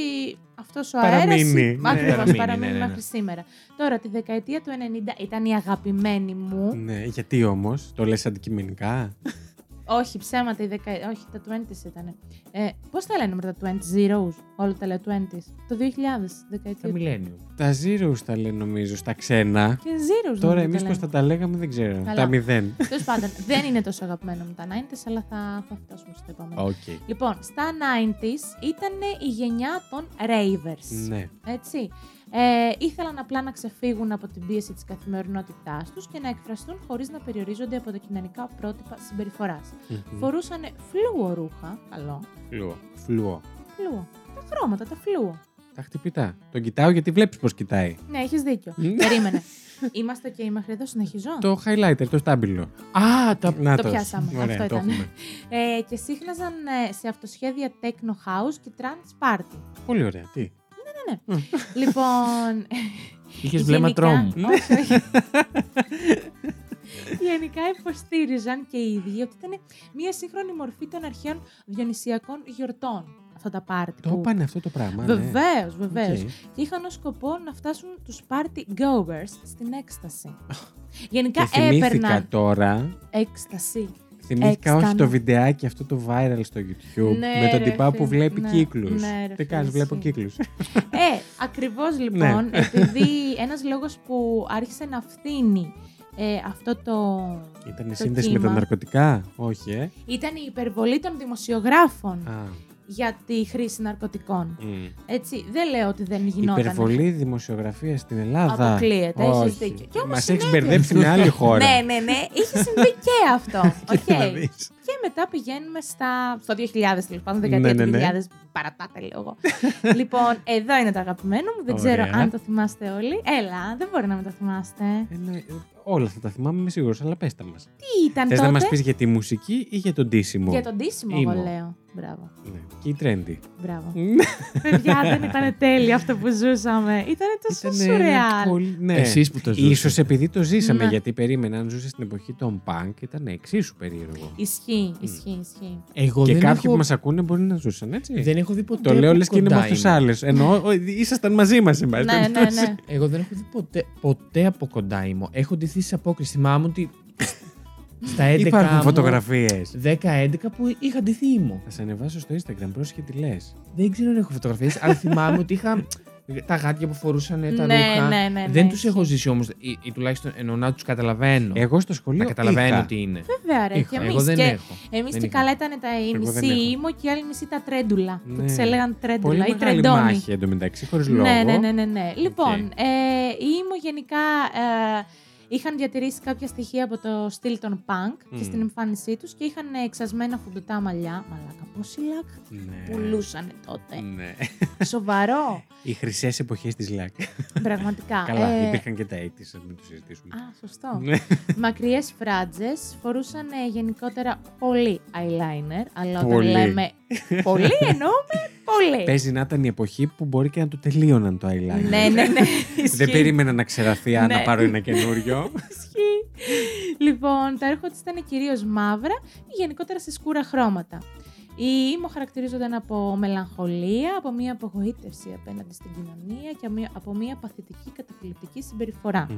αυτός ο Παραμείνει, αέρας. ναι. Ακριβώς, Παραμείνει, παραμείνει ναι, ναι, ναι. μέχρι σήμερα. Τώρα, τη δεκαετία του 90 ήταν η αγαπημένη μου. ναι. Γιατί όμως, το λες αντικειμενικά; Όχι, ψέματα, η δεκα... όχι, τα 20s ήταν. Ε, Πώς τα λένε μετά τα 20 zeros, όλα τα λέω 20s. Το 2000, Τα δεκαετία. Millennium. Τα zeros τα λένε νομίζω στα ξένα. Και zeros. Τώρα νομίζω εμείς τα πώς λένε. θα τα λέγαμε δεν ξέρω. Καλά. Τα μηδέν. Τέλος πάντων, δεν είναι τόσο αγαπημένο με τα 90s, αλλά θα, θα φτάσουμε στο επόμενο. Οκ. Λοιπόν, στα 90s ήταν η γενιά των ravers. Ναι. Έτσι. Ε, ήθελαν απλά να ξεφύγουν από την πίεση της καθημερινότητάς τους και να εκφραστούν χωρίς να περιορίζονται από τα κοινωνικά πρότυπα συμπεριφοράς. Μμμ. Φορούσαν φλούο ρούχα, καλό, Φλουό. Φλουό. φλούο, τα χρώματα, τα φλούο. Τα χτυπητά. Τον κοιτάω γιατί βλέπεις πώς κοιτάει. Ναι, έχεις δίκιο. Ναι. Περίμενε. Είμαστε και μέχρι εδώ, συνεχιζώ. Το highlighter, το στάμπιλο. Α, τα. Να πιάσαμε. Ωραία, Αυτό το ήταν. έχουμε. Ε, και σύχναζαν ε, σε αυτοσχέδια techno house και trance party. Πολύ ωραία. Τι; Λοιπόν, Είχες βλέμμα γενικά- τρόμου. Όχι, όχι. Γενικά υποστήριζαν και οι ίδιοι ότι ήταν μια σύγχρονη μορφή των αρχαίων διονυσιακών γιορτών. Αυτά τα πάρτι. Το που... είπανε αυτό το πράγμα. ναι. Βεβαίως, βεβαίως. Οκ. Και είχαν ως σκοπό να φτάσουν τους party goers στην έκσταση. Γενικά Και θυμήθηκα έπαιρναν τώρα. έκσταση. Θυμήθηκα όχι Έκστανα. το βιντεάκι αυτό το viral στο YouTube Ναι, με τον ρε τυπά που φίλε. βλέπει Ναι, κύκλους. ναι, ρε Τι κάνεις, φίλε, βλέπω ισχύει. κύκλους. Ε, ακριβώς Ναι. λοιπόν, επειδή ένας λόγος που άρχισε να φθίνει ε, αυτό το... Ήταν η Το σύνδεση με τα κύμα. ναρκωτικά; Όχι, ε. Ήταν η υπερβολή των δημοσιογράφων Α, για τη χρήση ναρκωτικών. μ. Έτσι, δεν λέω ότι δεν γινόταν. Υπερβολή δημοσιογραφία στην Ελλάδα. Αποκλείεται, έχεις Όχι. δίκιο. Κι όμως Μας έχεις συνέβη. μπερδέψει με άλλη χώρα. Ναι, ναι, ναι. Είχε συμβεί και αυτό. Οκ. Κοίτα να δεις. Και μετά πηγαίνουμε στα... στο 2000, τέλος πάντων, Ναι, δεκαετία ναι, του ναι. 2000. Παρατάτε λίγο εγώ. λοιπόν, τι είναι το αγαπημένο μου. Δεν ξέρω Ωραία. αν το θυμάστε όλοι. Έλα, δεν μπορεί να μην το θυμάστε. Ε, ναι, ε, όλα θα τα θυμάμαι, είμαι σίγουρος, αλλά πες τα μας. Τι ήταν Θες τότε; να μας πεις για τη μουσική ή για τον τίσιμο. Για τον τίσιμο, Ήμο. εγώ λέω. Μπράβο. Ναι. Και η trendy. Μπράβο. Παιδιά, δεν ήταν τέλειο αυτό που ζούσαμε. Ήταν τόσο Ήτανε ένα σουρεάλ. πολύ- Ναι. Εσείς που το ζούσατε. Ίσως επειδή το ζήσαμε, Ναι. γιατί περίμενα αν ζούσε στην εποχή των punk, ήταν εξίσου περίεργο. Ισχύει, ισχύει, ισχύει. Εγώ και δεν κάποιοι έχω, που μας ακούνε μπορεί να ζούσαν, έτσι. δεν έχω δει ποτέ. Το λέω από λες και είναι με κοντά αυτούς ήμουν. άλλους. Εννοώ, ο, ήσασταν μαζί μας, εν πάση ναι, ναι, περιπτώσει. ναι. Εγώ δεν έχω δει ποτέ, ποτέ από κοντά ήμουν. Έχω ντυθεί σε απόκριση. Θυμάμαι ότι στα 11 Υπάρχουν μου, φωτογραφίες. 10-11 που είχα ντυθεί ήμουν. Θα σε ανεβάσω στο Instagram, πρόσχε τι λες. Δεν ξέρω αν έχω φωτογραφίες, αλλά θυμάμαι ότι είχα τα γάτια που φορούσαν τα Ναι, ρούχα. ναι, ναι, ναι, δεν τους ισχύει. έχω ζήσει όμως, ή, ή τουλάχιστον εννοώ να τους καταλαβαίνω. Εγώ στο σχολείο. να καταλαβαίνω είχα. τι είναι. Βέβαια, ρε. Είχα. Και Εγώ εμείς. δεν και έχω. Εμείς Δεν και είχα. καλά ήταν τα η Εγώ δεν μισή έχω. ήμο και η άλλη μισή τα τρέντουλα. Που Ναι. τι έλεγαν Πολύ τρέντουλα ή μεγάλη τρεντόνι. μάχη εντωμεταξύ, χωρίς λόγο. Ναι, ναι, ναι, ναι, ναι. Λοιπόν, ε, η ήμο γενικά ε, είχαν διατηρήσει κάποια στοιχεία από το στυλ των punk και Μμμ. στην εμφάνισή τους και είχαν εξασμένα φουντουτά μαλλιά. Μαλάκα, πόσοι λακ Ναι. πουλούσαν τότε. Ναι. Σοβαρό. Οι χρυσές εποχές της ΛΑΚ. Πραγματικά. Καλά, Ε, υπήρχαν και τα 80's, μην το συζητήσουμε. Α, σωστό. Ναι. Μακριές φράτζες, φορούσαν ε, γενικότερα πολύ eyeliner, αλλά όταν Πολύ. λέμε πολύ εννοούμε πολύ. Παίζει να ήταν η εποχή που μπορεί και να το τελείωναν το eyeliner. ναι, ναι, ναι. Δεν ισχύει. περίμενα να ξεραθεί αν Ναι. να πάρω ένα καινούριο. Ισχύει. λοιπόν, τα έργα της ήταν κυρίως μαύρα ή γενικότερα σε σκούρα χρώματα. Οι ήμο χαρακτηρίζονταν από μελαγχολία, από μια απογοήτευση απέναντι στην κοινωνία και από μια- από μια παθητική καταθλιπτική συμπεριφορά. Μμμ.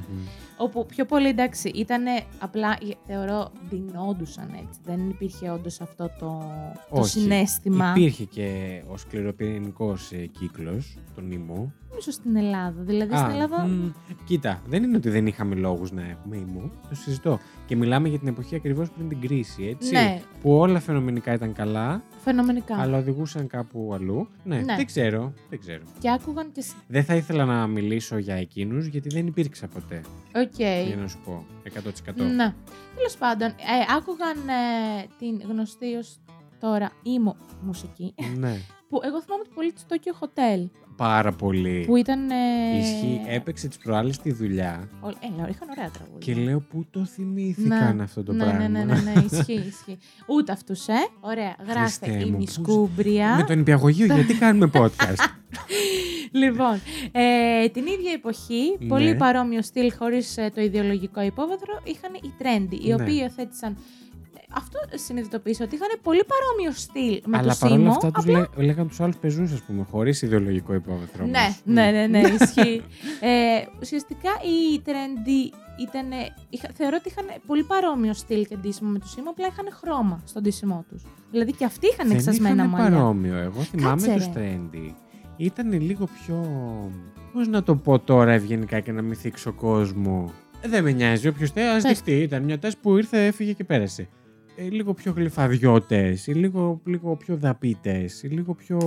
Όπου πιο πολύ εντάξει ήταν απλά, ε, θεωρώ, δεινόντουσαν έτσι. Δεν υπήρχε όντως αυτό το, το Όχι. συναίσθημα. Υπήρχε και ο σκληροπυρηνικός κύκλος, των emo. Νομίζω στην Ελλάδα. Δηλαδή Α, στην Ελλάδα. μ, κοίτα, δεν είναι ότι δεν είχαμε λόγους να έχουμε emo. Το συζητώ. Και μιλάμε για την εποχή ακριβώς πριν την κρίση, έτσι. Ναι. Που όλα φαινομενικά ήταν καλά Φαινομενικά. Αλλά οδηγούσαν κάπου αλλού. Ναι, Ναι. δεν ξέρω. Δεν ξέρω. Και άκουγαν και. σ- Δεν θα ήθελα να μιλήσω για εκείνους γιατί δεν υπήρξα ποτέ. Οκ. Για να σου πω. 100%. Ναι. Τέλος πάντων, ε, άκουγαν ε, την γνωστή ως τώρα ήμο μουσική. ναι. Που εγώ θυμάμαι πολύ το Tokyo Hotel. Πάρα πολύ. Που ήταν. Ε, Ισχύει. Έπαιξε τις προάλλες στη δουλειά ο- Έλα, είχαν ωραία τραγούδια. και λέω πού το θυμήθηκαν αυτό το ναι, πράγμα; ναι, ναι, ναι, ναι, ισχύει, ισχύει. Ούτε αυτούς, ε. Ωραία, γράφτε Χριστέ η μου, Μισκούμπρια. Με τον υπηαγωγείο, γιατί κάνουμε podcast. Λοιπόν, ε, την ίδια εποχή, Ναι. πολύ παρόμοιο στυλ χωρίς το ιδεολογικό υπόβαθρο, είχαν οι Trendy, οι Ναι. οποίοι υιοθέτησαν. Ε, Αυτό συνειδητοποίησα ότι είχαν πολύ παρόμοιο στυλ με Αλλά το παρόλα Σίμω. αυτά τους λέ, λέγαν τους άλλους πεζούς, ας πούμε, χωρίς ιδεολογικό υπόβαθρο. Ναι, όμως. ναι, ναι, ναι, ισχύει. ε, ουσιαστικά οι Trendy ήταν, είχα, θεωρώ ότι είχαν πολύ παρόμοιο στυλ και ντύσιμο με το Σίμω, απλά είχαν χρώμα στον ντύσιμό τους. Δηλαδή και αυτοί είχαν Δεν εξασμένα είχαν μαλλιά. παρόμοιο. Εγώ θυμάμαι Κάτσε, τους ρε. trendy. Ήταν λίγο πιο. Πώς να το πω τώρα ευγενικά και να μην θίξω κόσμο. Ε, δεν με νοιάζει. Όποιος θέλει, ας Πες. δεχτεί. Ήταν μια τάση που ήρθε, έφυγε και πέρασε. Ε, λίγο πιο γλυφαδιώτε, ή λίγο, λίγο πιο δαπίτες, ή λίγο πιο.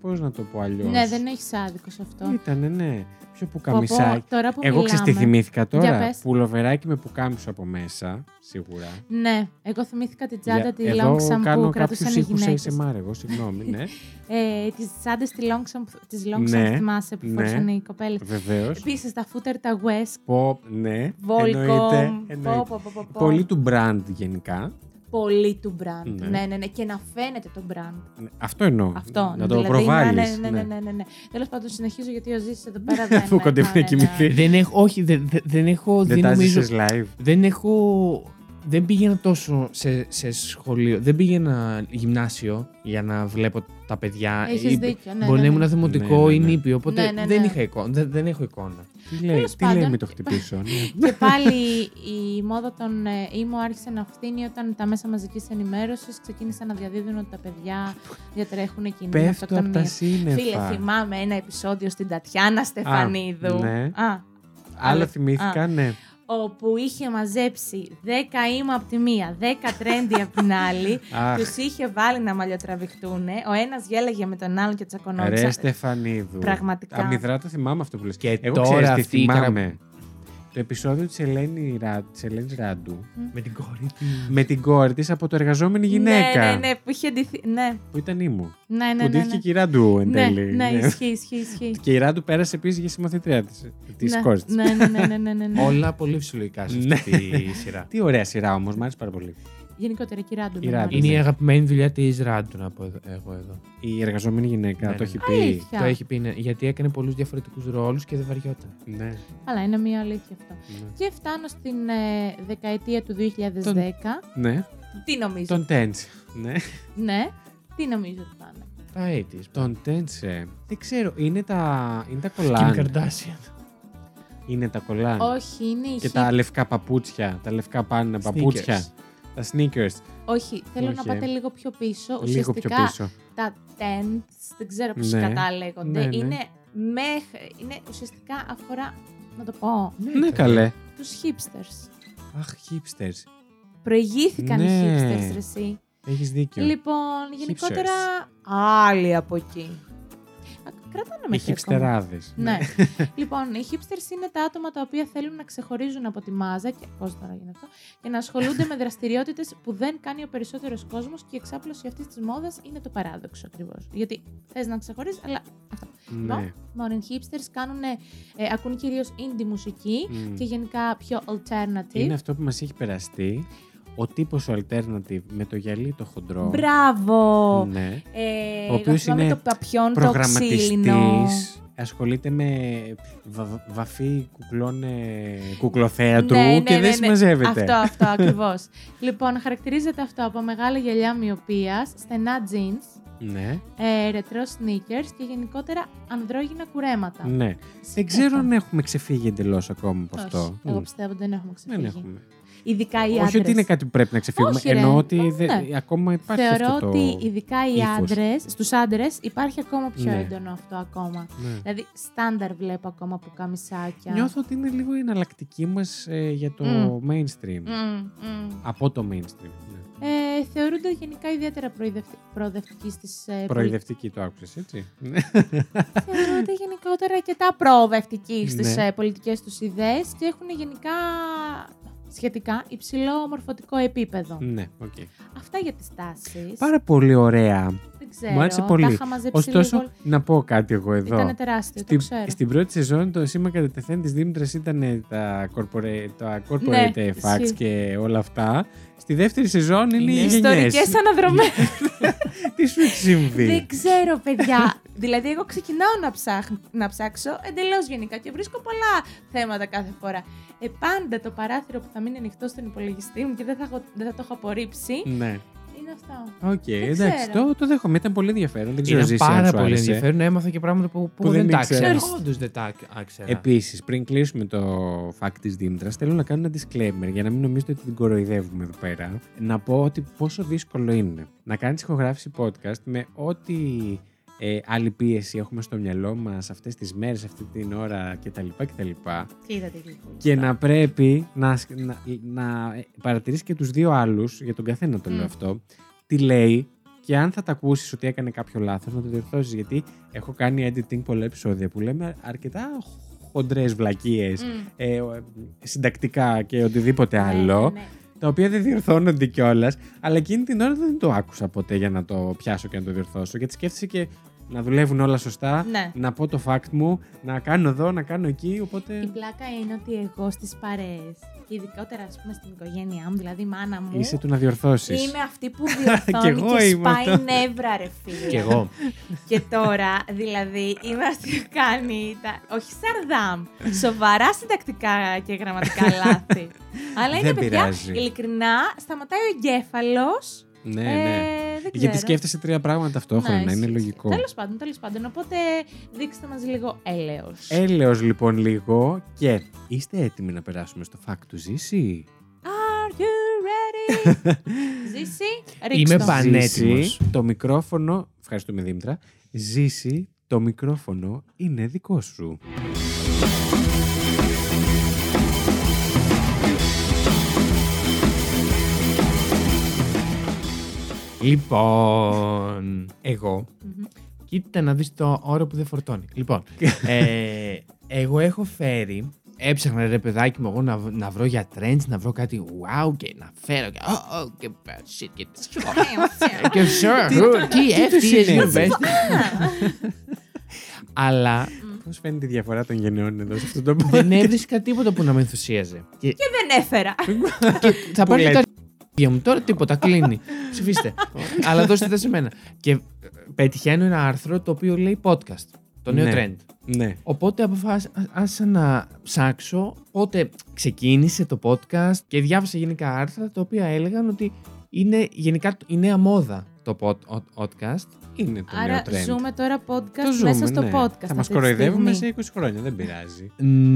Πώς να το πω αλλιώς; Ναι, δεν έχεις άδικο σε αυτό. Ήτανε, ναι. Πιο Πω, πω, πουκαμισάκι. τώρα που Εγώ ξέρεις τι μιλάμε- θυμήθηκα Για τώρα; πες. Πουλοβεράκι με πουκάμισο από μέσα, σίγουρα. Ναι, εγώ θυμήθηκα την τσάντα Για- τη Εδώ Longsam κάνω που κρατούσαν κάποιους οι ήχους γυναίκες. ASMR, εγώ, συγγνώμη, ναι. Ε, τις τσάντες της Longsam, της Longsam Ναι, θυμάσαι που ναι. φορούσαν οι κοπέλες. Βεβαίως. Επίσης τα φούτερ τα West, Πω, ναι. Volcom, εννοείται, πω, εννοείται. πω, πω, πω, πω. Πολύ του brand γενικά. Πολύ του brand. Ναι. Ναι. ναι, ναι, και να φαίνεται το brand. Ναι, Αυτό εννοώ. Αυτό. Να ναι, το δηλαδή, προβάλλεις. Ναι, ναι, ναι, ναι, ναι, ναι. Τέλος πάντων, συνεχίζω γιατί ο Ζήσης εδώ πέρα δεν... Αφού κοντεύει ναι, να κοιμηθεί. Δεν έχω, όχι, δεν, δεν- δεν έχω, Δεν δεν, τα νομίζω, ζήσεις live. δεν έχω, δεν πήγαινα τόσο σε, σε σχολείο, δεν πήγαινα γυμνάσιο για να βλέπω τα παιδιά. Έχεις Ή- δίκιο, ναι, Μπορεί ναι, να ναι. ήμουν δημοτικό Ναι, ναι, ή ναι. νήπιο, οπότε Ναι, ναι, δεν, ναι. είχα εικόνα, δεν, δεν έχω εικόνα. Τι λέει, Τέλος τι λέει πάντων. μην το χτυπήσω. ναι. Και πάλι η μόδα των ε, ήμου άρχισε να φθήνει όταν τα μέσα μαζικής ενημέρωσης ξεκίνησαν να διαδίδουν ότι τα παιδιά διατρέχουν κοινή Πέφτω από αυτοκτονία. τα σύννεφα. Φίλε, θυμάμαι ένα επεισόδιο στην Τατιάνα Στεφανίδου. ναι. Α, Άλλο άλλο- θυμήθηκα, ναι. Όπου είχε μαζέψει 10 ήμου από τη μία, 10 τρέντι από την άλλη. Αχ, Τους είχε βάλει να μαλλιοτραβηχτούν. Ο ένας γέλαγε με τον άλλον και ρε τσακωνόντουσαν. Στεφανίδου. Πραγματικά. Αμυδρά το θυμάμαι αυτό που λες. Και Εγώ τώρα ξέρεις τι αυτή η καρα- θυμάμαι. Το επεισόδιο της, Ελένη, Ρα- της Ελένης Ράντου Με την κόρη της. με την κόρη της από το εργαζόμενη γυναίκα. Ναι, ναι, ναι, που είχε ντυθεί. Ναι, Που ήταν ήμου. ναι, ναι. που ναι, ντύθηκε ναι. και η Ράντου εν Ναι, τέλει. ναι, Ναι. ισχύει, ισχύει, ισχύει. Και η Ράντου πέρασε επίσης για συμμαθήτρια της της ναι, κόρης της. ναι, ναι, ναι, ναι, ναι, ναι, ναι. Όλα πολύ φυσιολογικά σε Ναι. αυτή τη σειρά. Τι ωραία σειρά όμως, μου άρεσε πάρα πολύ. Γενικότερα, η Ράντου. Η μου Ράντου. άρεσε. Είναι η Ναι. αγαπημένη δουλειά της Ράντου, να πω εδώ- εγώ εδώ. Η εργαζόμενη γυναίκα Ναι, το ναι. έχει πει. Αλήθεια. Το έχει πει, ναι, γιατί έκανε πολλούς διαφορετικούς ρόλους και δεν βαριόταν. Ναι, Αλλά είναι μια αλήθεια αυτό. ναι. Και φτάνω στην ε, δεκαετία του 2010. Ναι, Τι νομίζω; τον Τέντσε. Ναι. Ναι, τι νομίζω ότι πάνε; Τα 80s. Τον Τέντσε. Δεν ξέρω, είναι τα, είναι τα Kim κολάν. Kardashian. Είναι τα κολάν. Όχι, είναι η Και hip- τα λευκά παπούτσια. Τα λευκά πάνε παπούτσια. Τα sneakers. Όχι, θέλω Όχι, να ε. πάτε λίγο πιο πίσω. Λίγο Ουσιαστικά πιο πίσω. τα tents, δεν ξέρω πώς Ναι. κατά λέγονται, Ναι, ναι. είναι, μέχρι, είναι ουσιαστικά αφορά, να το πω, Ναι, καλέ. τους hipsters. Αχ, hipsters. Προηγήθηκαν οι Ναι. hipsters, ρε, εσύ. Έχεις δίκιο. Λοιπόν, γενικότερα άλλοι από εκεί. Α, Κρατάνε με Οι hipsterάδες. Ναι. λοιπόν, οι hipsters είναι τα άτομα τα οποία θέλουν να ξεχωρίζουν από τη μάζα και πώς τώρα γίνεται αυτό, και να ασχολούνται με δραστηριότητες που δεν κάνει ο περισσότερος κόσμος και η εξάπλωση αυτής της μόδας είναι το παράδοξο ακριβώς. Γιατί θες να ξεχωρίζεις, αλλά αυτό. Ναι. Μόνο οι hipsters κάνουν, ε, ακούν κυρίως indie μουσική Μμ. και γενικά πιο alternative. Είναι αυτό που μας έχει περαστεί. Ο τύπος ο alternative με το γυαλί το χοντρό. Μπράβο! Ναι. Ε, Ο εγώ οποίος θυμάμαι είναι το παπιόν, το ξύλινο. Προγραμματιστής. Ασχολείται με βα- βαφή κουκλών ε, κουκλοθέατρου Ναι, ναι, και ναι, δεν ναι. συμμαζεύεται. Αυτό, αυτό ακριβώς. λοιπόν, χαρακτηρίζεται αυτό από μεγάλα γυαλιά μοιοπίας, στενά jeans, Ναι, ε, ρετρό sneakers και γενικότερα ανδρόγυνα κουρέματα. ναι. Δεν ξέρω αν έχουμε ξεφύγει εντελώς ακόμα από Όχι, αυτό. Εγώ Μμ. πιστεύω ότι δεν έχουμε ξεφύγει. Δεν έχουμε. Ειδικά οι Όχι άντρες. ότι είναι κάτι που πρέπει να ξεφύγουμε. Όχι, ρε. Εννοώ ότι Ναι. δε- ακόμα υπάρχει Θεωρώ αυτό το... ότι ειδικά οι ύφος. άντρες, στους άντρες υπάρχει ακόμα πιο Ναι. έντονο αυτό ακόμα. Ναι. Δηλαδή, στάνταρ βλέπω ακόμα που καμισάκια. Νιώθω ότι είναι λίγο η εναλλακτική μας για το Μμ. mainstream. Μμ, μμ. Από το mainstream. Ναι. Ε, θεωρούνται γενικά ιδιαίτερα προειδευτη... προοδευτικοί στις. Ε, Προειδευτική το άκουσες, έτσι; Ναι. θεωρούνται γενικότερα αρκετά προοδευτικοί στις Ναι. ε, πολιτικές τους ιδέες και έχουν γενικά σχετικά υψηλό μορφωτικό επίπεδο. ναι, οκ. Αυτά για τις τάσεις. Πάρα πολύ ωραία. Δεν ξέρω. Μου άρεσε πολύ. Τα είχα μαζέψει Ωστόσο, λίγο. να πω κάτι εγώ εδώ. Ήταν τεράστιο, το Στην, ξέρω. στην πρώτη σεζόν το σήμα κατατεθέν της Δήμητρας ήταν τα corporate, τα corporate Ναι, facts ισχύει. και όλα αυτά. Στη δεύτερη σεζόν είναι, Είναι οι γενιές. Ιστορικές αναδρομές. Τι σου έχει συμβεί; Δεν ξέρω, παιδιά. Δηλαδή, εγώ ξεκινάω να, ψάχ, να ψάξω εντελώς γενικά και βρίσκω πολλά θέματα κάθε φορά. Ε, πάντα το παράθυρο που θα μείνει ανοιχτό στον υπολογιστή μου και δεν θα, έχω- δεν θα το έχω απορρίψει ναι. είναι αυτό. Οκ, εντάξει, ξέρω. το, το δέχομαι. Ήταν πολύ ενδιαφέρον. Δεν ξέρω Ήταν Ζήση, αν πάρα σου πολύ άρεσε. ενδιαφέρον. Έμαθα και πράγματα που, που, Που δεν δεν, τα ήξερα. ήξερα. Όντως δεν τα ήξερα. Επίσης, πριν κλείσουμε το fact της Δήμητρας, θέλω να κάνω ένα disclaimer για να μην νομίζετε ότι την κοροϊδεύουμε εδώ πέρα. Να πω ότι πόσο δύσκολο είναι να κάνεις ηχογράφηση podcast με ό,τι ε, άλλη πίεση έχουμε στο μυαλό μας αυτές τις μέρες, αυτή την ώρα κτλ. κτλ. Και είδατε λίγο. Και να πρέπει να, να, να παρατηρήσεις και τους δύο άλλους, για τον καθένα το λέω Μμ. αυτό, τι λέει και αν θα τα ακούσεις ότι έκανε κάποιο λάθος, να το διορθώσεις. Γιατί έχω κάνει editing πολλά επεισόδια που λέμε αρκετά χοντρές βλακίες, Μμ. ε, ο- ε, συντακτικά και οτιδήποτε Ναι, άλλο, ναι, ναι. τα οποία δεν διορθώνονται κιόλας. Αλλά εκείνη την ώρα δεν το άκουσα ποτέ για να το πιάσω και να το διορθώσω. Γιατί σκέφτεσαι και να δουλεύουν όλα σωστά, Ναι. να πω το fact μου, να κάνω εδώ, να κάνω εκεί. Οπότε. Η πλάκα είναι ότι εγώ στις παρέες και ειδικότερα ας πούμε στην οικογένειά μου, δηλαδή η μάνα μου, Είσαι του να διορθώσεις. είμαι αυτή που Κι διορθώνει εγώ και είμαι σπάει αυτό. νεύρα ρε φίλε. Κι εγώ. Και τώρα, δηλαδή, είμαι αυτή που κάνει τα... όχι σαρδάμ, σοβαρά συντακτικά και γραμματικά λάθη. Αλλά είναι Δεν παιδιά, πειράζει. ειλικρινά, σταματάει ο εγκέφαλος. Ναι, ε, ναι. δεν Γιατί ξέρω. σκέφτεσαι τρία πράγματα ταυτόχρονα, είναι λογικό. Τέλος πάντων, τέλος πάντων. Οπότε δείξτε μας λίγο έλεος. Έλεος λοιπόν λίγο και είστε έτοιμοι να περάσουμε στο fact του Ζήση. Are you ready? Ζήση, ρίξ' Είμαι το. παν- Πανέτοιμος. Ζήση, το μικρόφωνο, ευχαριστούμε Δήμητρα, Ζήση, το μικρόφωνο είναι δικό σου. Λοιπόν, εγώ. Μμμ. Κοίτα να δεις το όρο που δεν φορτώνει. Λοιπόν, ε, εγώ έχω φέρει, έψαχνα ρε παιδάκι μου εγώ να, β- να βρω για trends, να βρω κάτι wow και να φέρω και oh, oh, και shit και και sure, who, TF, τους TS είναι; University. Αλλά Πώς φαίνεται η διαφορά των γενναιών εδώ σε αυτό το δεν podcast; έβρισκα τίποτα που να με ενθουσίαζε. Και Και δεν έφερα. θα πάρει λέτε. τα αρχεία μου. Τώρα τίποτα, κλείνει. Ψηφίστε. Αλλά δώστε τα σε μένα. Και ε, πετυχαίνω ένα άρθρο το οποίο λέει podcast. Το νέο Ναι. trend. ναι. Οπότε αποφάσισα να ψάξω πότε ξεκίνησε το podcast και διάβασα γενικά άρθρα τα οποία έλεγαν ότι είναι γενικά η νέα μόδα το pod- ο- podcast. Είναι το νέο Άρα trend. ζούμε τώρα podcast Το ζούμε, μέσα στο ναι. podcast. Θα μας αυτή τη κοροϊδεύουμε στιγμή. σε 20 χρόνια, δεν πειράζει.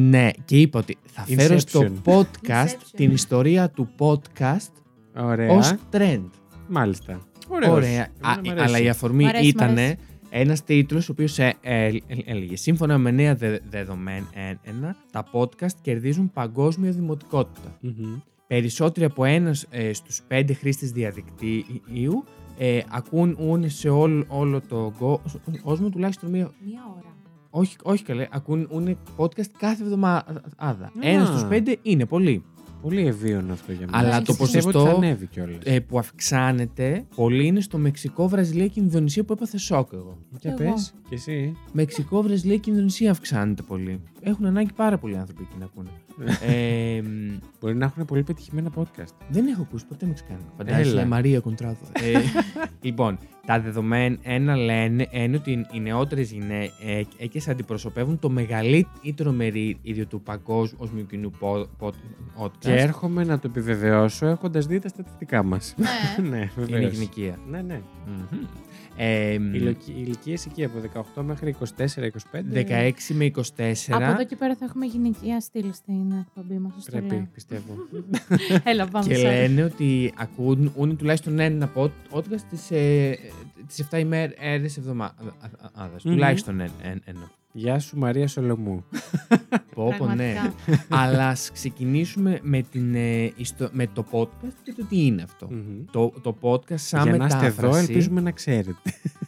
Ναι, και είπα ότι θα φέρω στο Inception. podcast Inception, την ναι. ιστορία του podcast Ωραία. ως trend. Μάλιστα. Ωραίος. Ωραία. Εμένα Α, μ' ε, αρέσει. αλλά η αφορμή Μ' αρέσει, μ' ήταν αρέσει. ένας τίτλος ο οποίος έλεγε Σύμφωνα με νέα δε- δεδομένα, τα podcast κερδίζουν παγκόσμια δημοτικότητα. Μμμ. Περισσότεροι από ένας ε, στους πέντε χρήστες διαδικτύου ε, ακούν σε όλο, όλο το κο- κόσμο τουλάχιστον μία. Μία ώρα. Όχι, όχι καλέ, ακούν podcast κάθε εβδομάδα. Ένα στους πέντε είναι πολύ. Πολύ ευίωνο αυτό για μένα. Αλλά Και το πιστεύω ότι ποσοστό, θα ανέβει κιόλας. Ε, που αυξάνεται πολύ είναι στο Μεξικό, Βραζιλία και Ινδονησία που έπαθε σοκ εγώ. Για εγώ. πες, και εσύ. Μεξικό, Βραζιλία και Ινδονησία αυξάνεται πολύ. Έχουν ανάγκη πάρα πολλοί άνθρωποι εκεί να ακούνε. ε, μ, Μπορεί να έχουν πολύ πετυχημένα podcast. δεν έχω ακούσει ποτέ μεξικάνικο. Φαντάζεσαι, Έλα. ε, Μαρία Κοντράδο. ε, λοιπόν, τα δεδομένα λένε είναι ότι οι νεότερες γυναίκε αντιπροσωπεύουν το μεγαλύτερο μερίδιο του παγκόσμιου κοινού πο- πο- podcast. Και έρχομαι να το επιβεβαιώσω έχοντας δει τα στατιστικά μας. Ναι. ναι, Είναι βεβαίως. γυναικεία. Ναι, ναι. Μμμ. Ε, Ηλικίες εκεί από 18 μέχρι 24-25. 16 με 24. Από εδώ και πέρα θα έχουμε γυναικεία στήλη στην εκπομπή μας. Πρέπει, πιστεύω. Έλα, πάμε. Και sorry. λένε ότι ακούν τουλάχιστον ένα podcast τις, ε, τις 7 ημέρες εβδομάδας. Μμμ. Τουλάχιστον ένα. Ένα- ένα. Γεια σου Μαρία Σολομού. Πω, πω, ναι. Πραγματικά. Αλλά ας ξεκινήσουμε με, την, ε, ιστο- με το podcast και το τι είναι αυτό. Μμμ. Το, το podcast σαν Για να είστε μετάφραση. εδώ, ελπίζουμε να ξέρετε.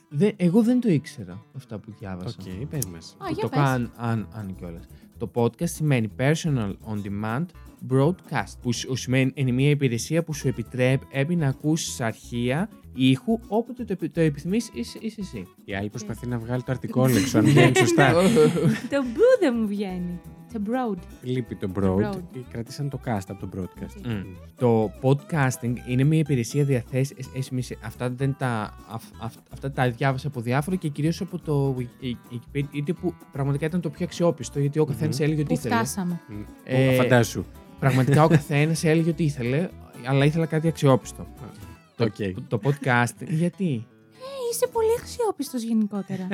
δεν- εγώ δεν το ήξερα αυτά που διάβασα. Οκ, πες μας. Α, Που για το πες. καν, αν, αν κιόλας. Το podcast σημαίνει personal on demand broadcast, που σου σημαίνει είναι μια υπηρεσία που σου επιτρέπει να ακούσεις αρχεία ήχου όποτε το, επι- το επιθυμείς είσαι, είσαι εσύ. Η άλλη προσπαθεί να βγάλει το αρτικόλεξο, αν βγαίνει σωστά. Το μπου δεν μου βγαίνει. Το broad. Λείπει το Το broad. broad. και Κρατήσαν το cast από το broadcast. Μμ. Το podcasting είναι μια υπηρεσία διαθέσιμη. σε- Αυτά, δεν τα, αυ- αυ- αυτά τα διάβασα από διάφορα και κυρίως από το Wiki- Wikipedia, που πραγματικά ήταν το πιο αξιόπιστο, γιατί ο καθένας Μμμ. έλεγε ότι Πού ήθελε. φτάσαμε; Μμ. Ε, Φαντάσου. Πραγματικά ο καθένας έλεγε ότι ήθελε, αλλά ήθελα κάτι αξιόπιστο. Το, Οκ. το podcasting. Γιατί; Ε, Είσαι πολύ αξιόπιστος γενικότερα.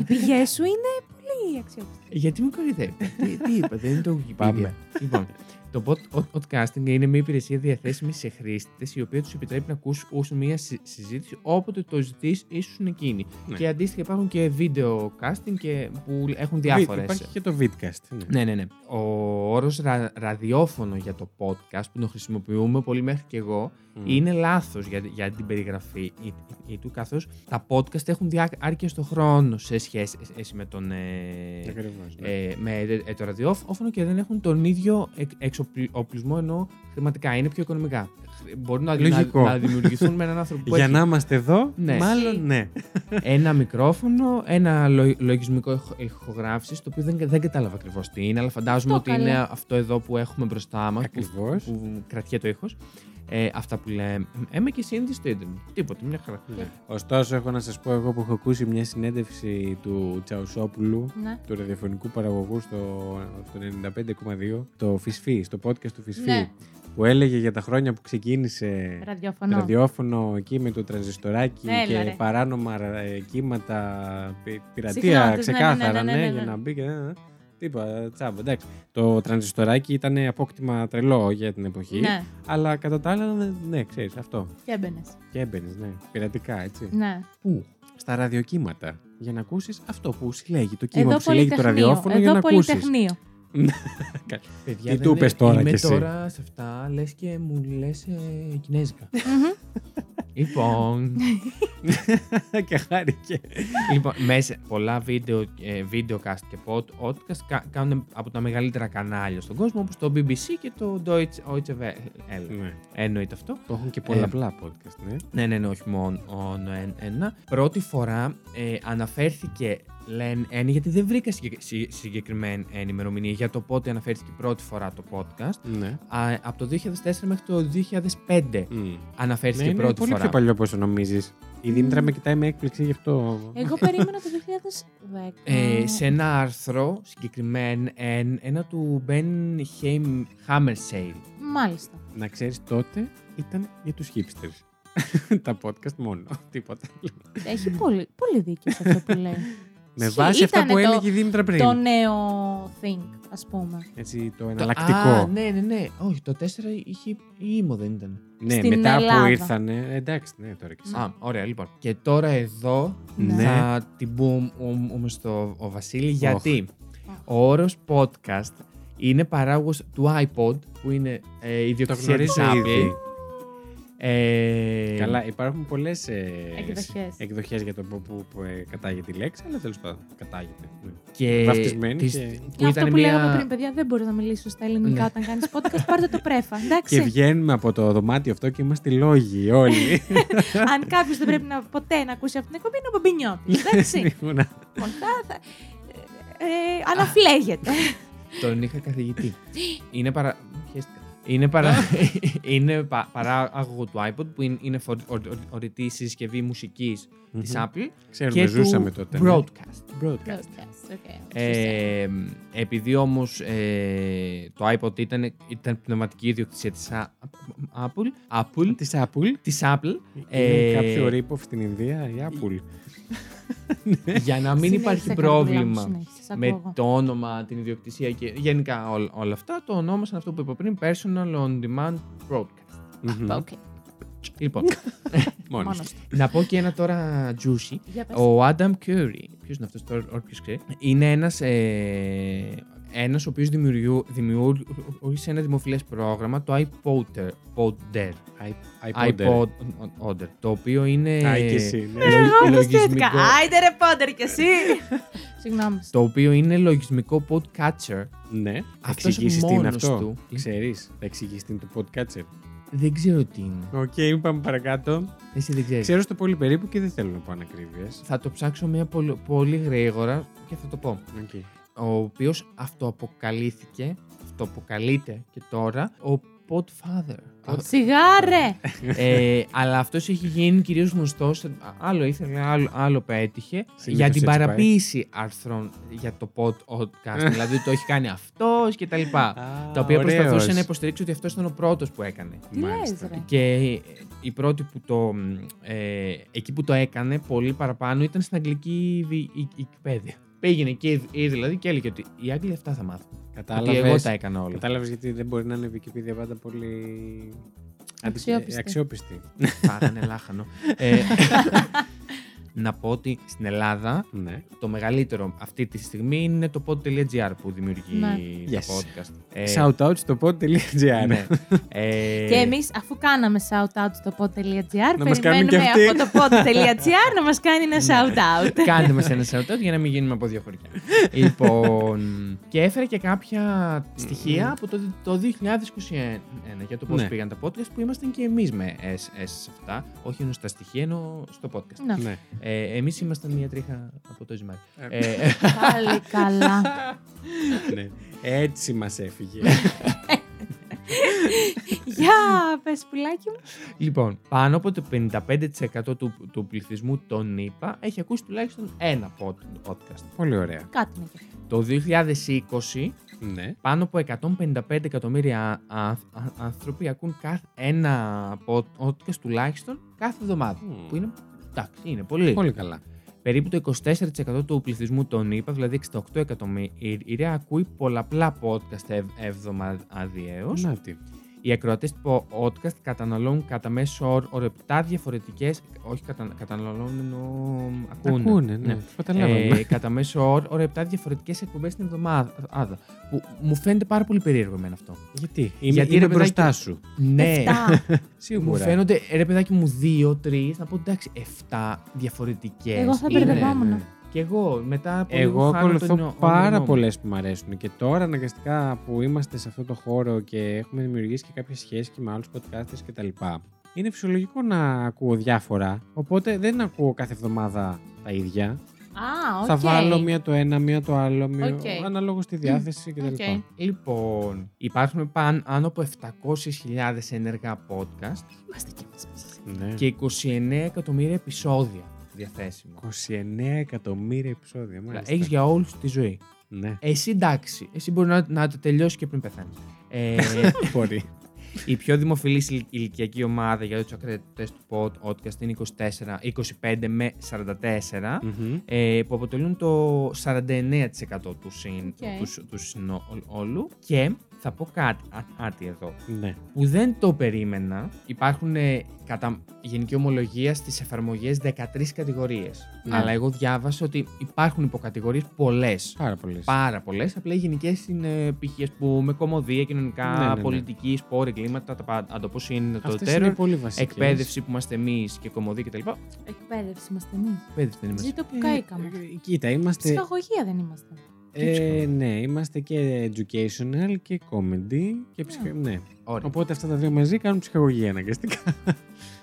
Οι πηγές σου είναι πολύ αξιόπιστες. Γιατί με κοροϊδεύετε. τι, τι είπα, δεν είναι το Wikipedia. Πάμε. Λοιπόν, το pod- o- podcasting είναι μια υπηρεσία διαθέσιμη σε χρήστες, η οποία τους επιτρέπει να ακούσουν μια συ- συζήτηση όποτε το ζητήσουν εκείνοι. Ναι. Και αντίστοιχα υπάρχουν και video casting και που έχουν Βι- διάφορες. Υπάρχει και το vidcast. ναι. Ναι, ναι, ναι. Ο όρος ραδιόφωνο για το podcast που το χρησιμοποιούμε πολύ μέχρι και εγώ Μμ. είναι λάθος για, για την περιγραφή ή, ή του, καθώς τα podcast έχουν διάρκεια στο χρόνο σε σχέση, σε σχέση με τον. Ε, Ακριβώς, ναι. ε, με ε, το ραδιόφωνο και δεν έχουν τον ίδιο εξ- εξοπλισμό ενώ χρηματικά είναι πιο οικονομικά. Μπορούν να, να, Λογικό. να δημιουργηθούν με έναν άνθρωπο που Για έχει να είμαστε εδώ, Ναι. μάλλον ναι. ένα μικρόφωνο, ένα λο- λογισμικό ηχο- ηχογράφησης, το οποίο δεν, δεν κατάλαβα ακριβώς τι είναι, αλλά φαντάζομαι Αυτό ότι καλά. είναι αυτό εδώ που έχουμε μπροστά μας, που, Ακριβώς. που κρατιέται το ήχος. Ε, αυτά που λέμε. Έμα και σύνδεση στο ίντερνετ. Τίποτα, μια χαρά. Ναι. Ωστόσο, έχω να σας πω εγώ που έχω ακούσει μια συνέντευξη του Τσαουσόπουλου, Ναι. του ραδιοφωνικού παραγωγού στο, στο 95,2, το Φυσφή, στο podcast του Φυσφή, Ναι. που έλεγε για τα χρόνια που ξεκίνησε Ραδιόφωνο. ραδιόφωνο εκεί με το τρανζιστοράκι Έλα, και ρε. παράνομα ε, κύματα, πι- πειρατεία Συχνότητες, ναι, ξεκάθαρα, ναι, ναι, ναι, ναι, για ναι. να μπει και... ε, Τίποτα, τσάμπα, εντάξει. Το τρανζιστοράκι ήταν απόκτημα τρελό για την εποχή. Ναι, Αλλά κατά τα άλλα, ναι, ξέρεις αυτό. και έμπαινες. Και έμπαινες, ναι. Πειρατικά, έτσι. Ναι. Πού; Στα ραδιοκύματα. Για να ακούσεις αυτό που συλλέγει το κύμα Εδώ που συλλέγει το πολυτεχνείο. ραδιόφωνο για Εδώ να ακούσεις. πολυτεχνείο. Παιδιά, Τι δεν του είναι- είπες τώρα είμαι κι εσύ; τώρα σε αυτά, λες και μου λες ε, κινέζικα. Μμμ. λοιπόν, και χάρηκε. λοιπόν, μέσα πολλά βίντεο, ε, videocast και pod- podcast κα- κάνουν από τα μεγαλύτερα κανάλια στον κόσμο, όπως το BBC και το Deutsche Deutsche Welle. ναι. Εννοείται αυτό. Το έχουν και πολλαπλά podcast, ναι. Ναι, ναι, ναι, όχι μόνο μόνο εν- ένα. Πρώτη φορά ε, αναφέρθηκε, λένε, ένα, γιατί δεν βρήκα συγκεκ- συ- συγκεκριμένη ημερομηνία για το πότε αναφέρθηκε πρώτη φορά το podcast. Ναι. Α, από το 2004 μέχρι το 2005 Μμ. αναφέρθηκε Ναι, είναι πρώτη πολύ φορά. πιο παλιό από όσο νομίζεις. Η Δήμητρα με κοιτάει με έκπληξη γι' αυτό. Εγώ περίμενα το 2010. Ε, σε ένα άρθρο συγκεκριμένο, εν- ένα του Ben Haim- Hammersale. Μάλιστα. Να ξέρεις τότε ήταν για τους hipsters. Τα podcast μόνο. Τίποτα. Έχει πολύ, πολύ δίκιο σε αυτό που λέει. με Ισχύει, βάση αυτά ήτανε που το- έλεγε η Δήμητρα πριν. το νέο think, ας πούμε. Έτσι, το Το- εναλλακτικό. Α, ναι, ναι, ναι. Όχι, το 4 είχε η ήμο, δεν ήταν. ναι, στην μετά Ελλάδα. που ήρθανε. Εντάξει, ναι, τώρα και εσύ. Α, ωραία, λοιπόν. Και τώρα εδώ Ναι. θα την πούμε στο ο Βασίλη, γιατί Αχ. ο όρος podcast είναι παράγωγος του iPod, που είναι ε, Το ιδιοκτησία της γνωρίζω Apple. Ήδη. Ε, Καλά, υπάρχουν πολλές Εκδοχές. εκδοχές για το που, που, που, ε, κατάγεται η λέξη, αλλά τέλος πάντων κατάγεται. ναι. και βαφτισμένη της- και- που Και αυτό ήταν που μια... λέγαμε πριν, παιδιά, δεν μπορείς να μιλήσεις στα ελληνικά Ναι. όταν κάνεις podcast. Πάρτε το πρέφα. Και Εντάξει. βγαίνουμε από το δωμάτιο αυτό και είμαστε λόγοι όλοι. Αν κάποιος δεν πρέπει να, ποτέ να ακούσει αυτή την εκπομπή, είναι ο Μπαμπινιώτη. Εντάξει. Λοιπόν, Λοιπόν, θα- θα- ε, ε, αναφλέγεται. Τον είχα καθηγητή. είναι παρα... πιέστηκα. Είναι, παρά... είναι πα... παράγωγο του iPod που είναι, είναι φορ... ο- ο- ορειτή συσκευή μουσικής της Μμμ. Apple Ξέρουμε, και ζούσαμε του τότε. ναι. Broadcast. Broadcast. Broadcast, okay. Ε, επειδή όμως ε, το iPod ήταν, ήταν πνευματική ιδιοκτησία της Α- Apple, Apple Της Apple. της Apple Είναι ε, κάποιο rip-off στην Ινδία, η Apple. για να μην υπάρχει Συνέχισε, καρδούλα μου, πρόβλημα συνέχισε, σε ακούω εγώ. το όνομα, την ιδιοκτησία και γενικά όλα, όλα αυτά, το ονόμασαν αυτό που είπα πριν, Personal On Demand Broadcast. Μμμ. Οκ, Λοιπόν, Μόνος. μόνος του. να πω και ένα τώρα juicy. Για πες. Ο Adam Curry, ποιος είναι αυτός τώρα, όποιος ξέρει, είναι ένας, ε, ένας ο οποίος δημιουργού- δημιούργησε ένα δημοφιλές πρόγραμμα, το iPodder, Podder, iPod. iPodder, το οποίο είναι Α, και εσύ, ναι. λο- Εγώ το λογισμικό, σκέφτηκα. Άιντε ρε Podder κι εσύ. Συγγνώμη. το οποίο είναι λογισμικό podcatcher. Ναι. Θα Αυτός εξηγήσεις τι είναι μόνος αυτό. του. Ξέρεις. Θα εξηγήσεις τι είναι το podcatcher. Δεν ξέρω τι είναι. Οκ, πάμε παρακάτω. Εσύ δεν ξέρεις. Ξέρω στο πολύ περίπου και δεν θέλω να πω ανακρίβειες. Θα το ψάξω μια πολύ, πολύ γρήγορα και θα το πω. Οκ. Ο οποίος αυτοαποκαλύθηκε, αυτοαποκαλείται και τώρα, ο Podfather. Σιγάρε. ε, αλλά αυτός έχει γίνει κυρίως γνωστός, άλλο ήθελε, άλλο, άλλο πέτυχε, Συνήθως για την έτσι πάει. παραποίηση άρθρων για το podcast. δηλαδή το έχει κάνει αυτός και τα λοιπά. τα οποία προσπαθούσε να υποστηρίξει ότι αυτός ήταν ο πρώτος που έκανε. Τι λες ρε. Και η πρώτη που το. Ε, εκεί που το έκανε πολύ παραπάνω ήταν στην αγγλική βι- η- Wikipedia. Πήγαινε εκεί ή δηλαδή και έλεγε ότι οι Άγγλοι αυτά θα μάθουν. Ότι εγώ Κατάλαβες. τα έκανα όλα. Κατάλαβες γιατί δεν μπορεί να είναι η Wikipedia πάντα πολύ αντι- Αξιόπιστη. ε, αξιόπιστη. Φάγανε λάχανο. ε, να πω ότι στην Ελλάδα Ναι. το μεγαλύτερο αυτή τη στιγμή είναι το pod.gr που δημιουργεί Ναι. το Yes. podcast. Ε, Shout out στο pod.gr. ναι. Ε, Και εμείς, αφού κάναμε shout out στο pod.gr, Να μας κάνουν και περιμένουμε αυτοί. από το pod.gr να μας κάνει ένα shout out. Κάντε μας ένα shout out για να μην γίνουμε από δύο χωριά. λοιπόν, και έφερε και κάποια στοιχεία από το, το 2021 για το πώς Ναι. πήγαν τα podcast που ήμασταν και εμείς με S, S σε αυτά. Όχι ενώ στα στοιχεία, ενώ στο podcast. Να, Ναι. Ε, εμείς ήμασταν μια τρίχα από το ζυμάρι. Ε, Ε, πάλι καλά. ναι. Έτσι μας έφυγε. Γεια, πες πουλάκι μου. λοιπόν, πάνω από το 55% του, του πληθυσμού των ΗΠΑ έχει ακούσει τουλάχιστον ένα pod- podcast. Πολύ ωραία. Κάτι είναι και αυτό. Το 2020 Ναι. πάνω από 155 εκατομμύρια α- α- άνθρωποι ακούν κάθε ένα podcast τουλάχιστον κάθε εβδομάδα. Μμμ. Που είναι, εντάξει, είναι πολύ. Πολύ καλά. Περίπου το 24% του πληθυσμού των ΗΠΑ, δηλαδή 68 εκατομμύρια, ακούει πολλαπλά podcast ευ- εβδομαδιαίως. Να τι. Οι ακροατές του podcast καταναλώνουν κατά μέσο όρο όρο 7 διαφορετικές, όχι κατα, καταναλώνουν εννοώ ακούνε. Ακούνε, ναι. Καταλάβαμε. Ε, κατά μέσο όρο, όρο 7 διαφορετικές εκπομπές την εβδομάδα. Που μου φαίνεται πάρα πολύ περίεργο εμένα αυτό. Γιατί; Είμαι, Γιατί, είμαι ρε, μπροστά παιδάκι, σου. Ναι. Εφτά. Μου Σίγουρα. φαίνονται, ε, ρε παιδάκι μου, δύο-τρεις, να πω εντάξει, 7 διαφορετικές. Εγώ θα μπερδευόμουν. Και εγώ μετά από Εγώ λίγο χάνω τον ακολουθώ ο- πάρα όνειρό μου. πολλές που μου αρέσουν. Και τώρα αναγκαστικά που είμαστε σε αυτό το χώρο και έχουμε δημιουργήσει και κάποιες σχέσεις και με άλλους podcasters κτλ. Είναι φυσιολογικό να ακούω διάφορα. Οπότε δεν ακούω κάθε εβδομάδα τα ίδια. Α, οκ. Θα βάλω μία το ένα, μία το άλλο, μία... Οκ. ανάλογα στη διάθεση κτλ. Οκ. Λοιπόν, υπάρχουν πάνω άνω από 700.000 ενεργά podcast Είμαστε κι εμείς μέσα. Ναι. και 29 εκατομμύρια επεισόδια διαθέσιμα. 29 εκατομμύρια επεισόδια. Μάλιστα. Έχεις για όλη σου τη ζωή. Ναι. Εσύ εντάξει, εσύ μπορείς να, να το τελειώσεις και πριν πεθάνεις. Ε, Μπορεί. η πιο δημοφιλής ηλ- ηλικιακή ομάδα για τους ακροατές του podcast είναι 24, 25 με 44, Μμμ. ε, που αποτελούν το 49% του, συν, Οκ. τους, τους συνόλου. Και θα πω κάτι, α- κάτι εδώ, Ναι. που δεν το περίμενα. Υπάρχουν ε, κατά γενική ομολογία στις εφαρμογές 13 κατηγορίες. Ναι. Αλλά εγώ διάβασα ότι υπάρχουν υποκατηγορίες πολλές. Πάρα πολλές. Πάρα πολλές. Απλά οι γενικές είναι π.χ. ας πούμε κομμωδία, κοινωνικά, Ναι, ναι, ναι. πολιτική, σπόρ, εγκλήματα, τα πάντα. Πώς είναι το Αυτές είναι terror, πολύ βασικές. εκπαίδευση που είμαστε εμείς και κομμωδία κτλ. Εκπαίδευση είμαστε εμείς. Εκπαίδευση δεν είμαστε. Ζήτω που Ε, καήκαμε. ε, Κοίτα, είμαστε. Ψυχαγωγία δεν είμαστε. Ε, ναι, είμαστε και educational και comedy και ψυχα... Ναι. Ωραία. Οπότε αυτά τα δύο μαζί κάνουν ψυχαγωγία αναγκαστικά.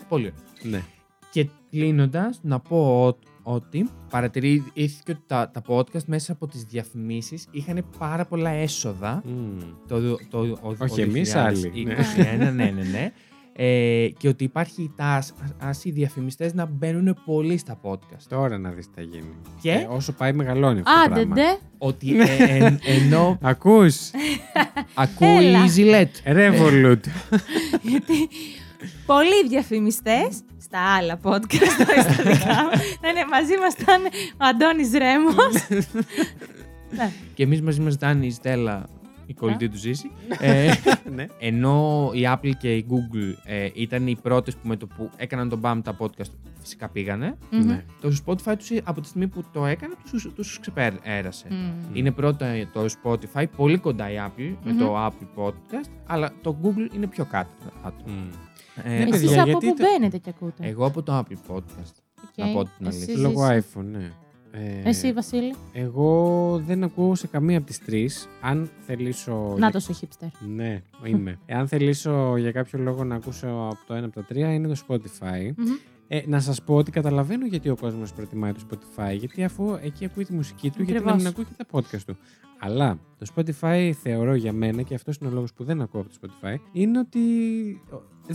Πολύ ωραία. ναι. Και κλείνοντας, να πω ότι παρατηρήθηκε ότι τα, τα podcast μέσα από τις διαφημίσεις είχαν πάρα πολλά έσοδα. Μμμ. Το, το, το, ο- Όχι ο εμείς, 2021, άλλοι. ναι, ναι, ναι, ναι. Ε, και ότι υπάρχει η τάση οι διαφημιστές να μπαίνουν πολύ στα podcast. Τώρα να δεις τι θα γίνει. Και; Ε, όσο πάει μεγαλώνει αυτό το Άντε, πράγμα. ντε. ότι ε, εν- ενώ Ακούς, ακούει Έλα. η Gillette. Revolut. Γιατί πολλοί διαφημιστές στα άλλα podcast, όχι στα δικά μου. Ναι, ναι, μαζί μας ήταν ο Αντώνης Ρέμος. ναι. Και εμείς μαζί μας ήταν η Στέλλα, η κολλητή του Ζήση. ε, ναι. ενώ η Apple και η Google ε, ήταν οι πρώτες που με το που έκαναν τον BAM τα podcast φυσικά πήγανε. Μμμ. ναι. Το Spotify τους από τη στιγμή που το έκανε τους, τους ξεπέρασε. Μμμ. Είναι πρώτα το Spotify, πολύ κοντά η Apple με Μμμ. το Apple Podcast, αλλά το Google είναι πιο κάτω. Μμ. Ε, Ναι, Εσείς παιδιά, από γιατί πού το- μπαίνετε και ακούτε; εγώ από το Apple Podcast. OK. να πω την Εσύ, αλήθεια. Λόγω Ζήση. iPhone, ναι. Ε, Εσύ, Βασίλη; Εγώ δεν ακούω σε καμία από τις τρεις. Αν θελήσω... Να τος ο hipster. Ναι, είμαι. Εάν θελήσω για κάποιο λόγο να ακούσω από το ένα από τα τρία, είναι το Spotify. Μμμ. Ε, να σας πω ότι καταλαβαίνω γιατί ο κόσμος προτιμάει το Spotify. Γιατί αφού εκεί ακούει τη μουσική του, γιατί να Ακριβώς. μην ακούει και τα podcast του. Αλλά το Spotify θεωρώ για μένα, και αυτός είναι ο λόγος που δεν ακούω από το Spotify, είναι ότι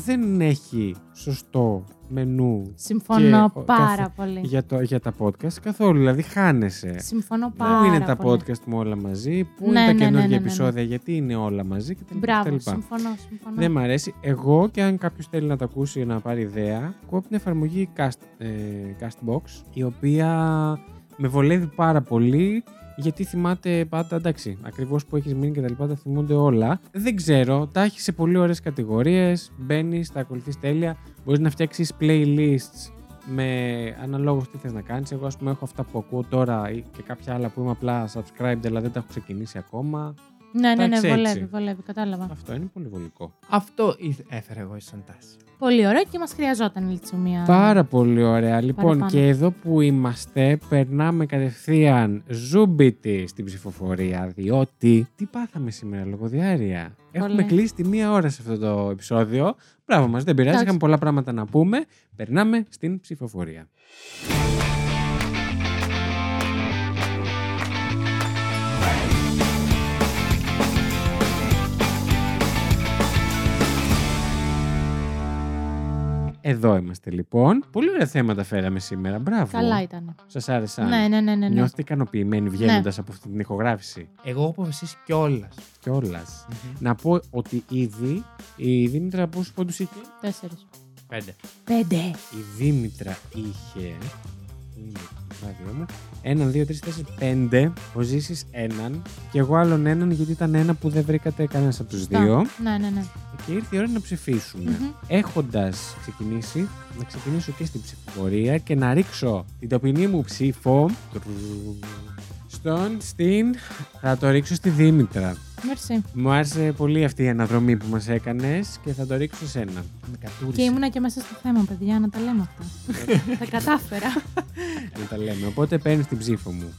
δεν έχει σωστό μενού Συμφωνώ Και ο- πάρα κάθε- πολύ. για, το, για τα podcast καθόλου. Δηλαδή χάνεσαι. Συμφωνώ πάρα Πού είναι πολύ. τα podcast μου όλα μαζί, πού Ναι, είναι τα ναι, ναι, καινούργια ναι, ναι, ναι. επεισόδια, γιατί είναι όλα μαζί κτλ. Μπράβο, κτλ. συμφωνώ, συμφωνώ. Δεν μ' αρέσει. Εγώ και αν κάποιος θέλει να το ακούσει να πάρει ιδέα, ακούω από την εφαρμογή Cast, ε, Castbox, η οποία με βολεύει πάρα πολύ. Γιατί θυμάται πάντα, εντάξει, ακριβώς που έχεις μείνει και τα λοιπά, τα θυμούνται όλα. Δεν ξέρω, τα έχει σε πολύ ωραίες κατηγορίες. Μπαίνεις, τα ακολουθείς τέλεια. Μπορείς να φτιάξεις playlists με αναλόγως τι θες να κάνεις. Εγώ, ας πούμε, έχω αυτά που ακούω τώρα ή και κάποια άλλα που είμαι απλά subscribed, αλλά δεν τα έχω ξεκινήσει ακόμα. Ναι, ναι, ναι, Εντάξει, έτσι. βολεύει, βολεύει, κατάλαβα. Αυτό είναι πολύ βολικό. Αυτό ήθ- έφερα εγώ σαν τάση. Πολύ ωραίο και μας χρειαζόταν έτσι μια. Πάρα πολύ ωραία. Λοιπόν, Παραπάνω. και εδώ που είμαστε, περνάμε κατευθείαν ζούμπιτι στην ψηφοφορία, διότι τι πάθαμε σήμερα λόγω διάρκεια. Έχουμε κλείσει τη μία ώρα σε αυτό το επεισόδιο. Μπράβο μας, δεν πειράζει, Εντάξει. είχαμε πολλά πράγματα να πούμε. Περνάμε στην ψηφοφορία. Εδώ είμαστε λοιπόν. Πολύ ωραία θέματα φέραμε σήμερα. Μπράβο. Καλά ήταν. Σας άρεσαν. Ναι, ναι, ναι, ναι. ναι. Νιώθετε ικανοποιημένοι βγαίνοντας από αυτή την ηχογράφηση; Εγώ έχω αποφασίσει κιόλας. Κιόλας. Να πω ότι ήδη η Δήμητρα πόσου πόντους είχε; Τέσσερις. Πέντε. Πέντε. Η Δήμητρα είχε. Είναι το ράδιο μου. Έναν, δύο, τρεις, τέσσερις, πέντε. Ο Ζήσης έναν. Και εγώ άλλον έναν γιατί ήταν ένα που δεν βρήκατε κανένας από τους Σωστά. δύο. Ναι, ναι, ναι. Και ήρθε η ώρα να ψηφίσουμε. Μμμ. Έχοντας ξεκινήσει, να ξεκινήσω και στην ψηφοφορία και να ρίξω την ταπεινή μου ψήφο. Στον, στην. Θα το ρίξω στη Δήμητρα. Merci. Μου άρεσε πολύ αυτή η αναδρομή που μας έκανες και θα το ρίξω σε σένα. Με κατούρισε. Και ήμουνα και μέσα στο θέμα, παιδιά, να τα λέμε αυτά. τα κατάφερα. Να τα λέμε. Οπότε παίρνεις την ψήφο μου.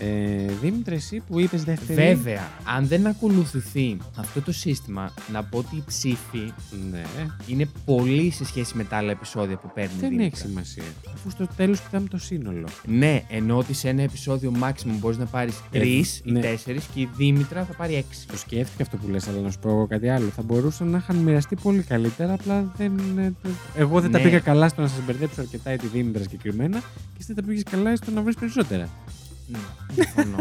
Ε, Δήμητρα, εσύ που είπες δεύτερη. Βέβαια, αν δεν ακολουθηθεί αυτό το σύστημα, να πω ότι η ψήφη Ναι. είναι πολύ σε σχέση με τα άλλα επεισόδια που παίρνει η Δεν Δήμητρα. έχει σημασία. Αφού στο τέλος κοιτάμε το σύνολο. Ναι, ενώ ότι σε ένα επεισόδιο maximum μπορείς να πάρεις τρεις ή ναι. τέσσερις και η Δήμητρα θα πάρει έξι. Το σκέφτηκα αυτό που λες, αλλά να σου πω εγώ κάτι άλλο. Θα μπορούσαν να είχαν μοιραστεί πολύ καλύτερα, απλά δεν. ε, το- Εγώ δεν τα Ναι. πήγα καλά στο να σας μπερδέψω αρκετά ή τη Δήμητρα συγκεκριμένα και εσύ δεν τα πήγες καλά στο να βρεις περισσότερα. Ναι, συμφωνώ.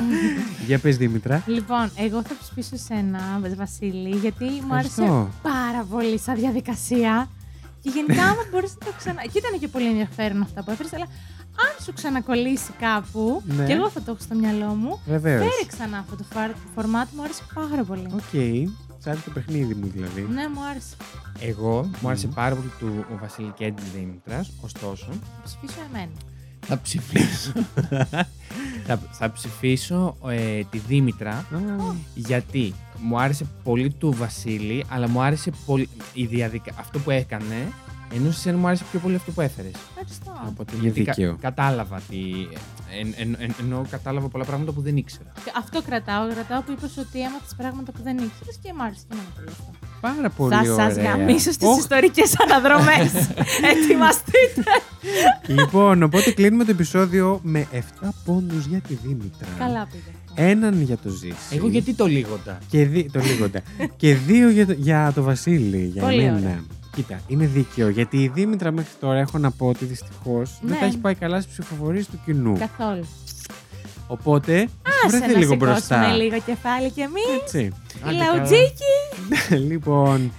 Για πες Δήμητρα. λοιπόν, εγώ θα ψηφίσω σένα, Βασίλη, γιατί μου άρεσε Ευχαριστώ. πάρα πολύ σαν διαδικασία. Και γενικά, άμα μπορείς να το ξανα. Και ήταν και πολύ ενδιαφέρον αυτά που έφερες, αλλά αν σου ξανακολλήσει κάπου, Ναι. και εγώ θα το έχω στο μυαλό μου, Βεβαίως. φέρε ξανά αυτό το φαρ- φορμάτ, μου άρεσε πάρα πολύ. Οκ. Σαν το παιχνίδι μου δηλαδή. Ναι, μου άρεσε. Εγώ μου άρεσε Μμμ. πάρα πολύ του Βασίλη και της Δήμητρας, ωστόσο Θα ψηφίσω εμένα. θα ψηφίσω. θα, θα ψηφίσω ε, τη Δήμητρα Α, γιατί μου άρεσε πολύ του Βασίλη, αλλά μου άρεσε πολύ η διαδικα... αυτό που έκανε. Ενώ σε εσένα μου άρεσε πιο πολύ αυτό που έφερες. Ευχαριστώ. Από την Είναι γιατί κα- δίκαιο. κατάλαβα τι. Εν, εν, εν, ενώ κατάλαβα πολλά πράγματα που δεν ήξερα. Και Αυτό κρατάω. Κρατάω που είπες ότι έμαθες πράγματα που δεν ήξερες και μου άρεσε και εμένα πολύ αυτό. Πάρα πολύ Θα ωραία. σα γαμίσω στις Ωχ, ιστορικές αναδρομές. Ετοιμαστείτε. Λοιπόν, οπότε κλείνουμε το επεισόδιο με 7 πόντους για τη Δήμητρα. Καλά πήγε. αυτό. Έναν για το Ζήση. Εγώ γιατί το λίγοντα; Και δι... το λίγοντα. και δύο για το, για το Βασίλη. Για Πολύ μένα. ωραία. Κοίτα, είναι δίκαιο. Γιατί η Δήμητρα μέχρι τώρα έχω να πω ότι δυστυχώς δεν Ναι. τα έχει πάει καλά στις ψηφοφορίες του κοινού. Καθόλου. Οπότε, Άσε βρέθε να λίγο μπροστά. σηκώσουμε λίγο κεφάλι κι εμείς. Έτσι. Η Άντε Λαουτζίκη. λοιπόν,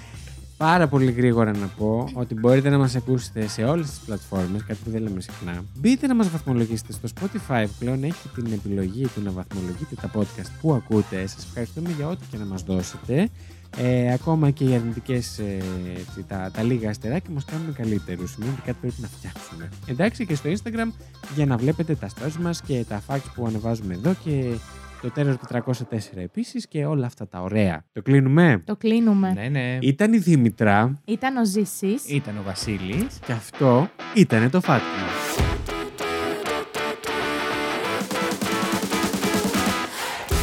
πάρα πολύ γρήγορα να πω ότι μπορείτε να μας ακούσετε σε όλες τις πλατφόρμες, κάτι που δεν λέμε συχνά. Μπείτε να μας βαθμολογήσετε στο Spotify που πλέον έχει την επιλογή του να βαθμολογείτε τα podcast που ακούτε. Σας ευχαριστούμε για ό,τι και να μας δώσετε. Ε, ακόμα και οι αρνητικές, τα, τα λίγα αστεράκια μας κάνουν καλύτερους. Σημαίνει ότι κάτι πρέπει να φτιάξουμε. Εντάξει, και στο Instagram για να βλέπετε τα stories μας και τα facts που ανεβάζουμε εδώ και το Terror 404 επίσης και όλα αυτά τα ωραία. Το κλείνουμε; Το κλείνουμε. Ναι, ναι. Ήταν η Δήμητρα Ήταν ο Ζήσης. Ήταν ο Βασίλης. και αυτό ήταν το Fact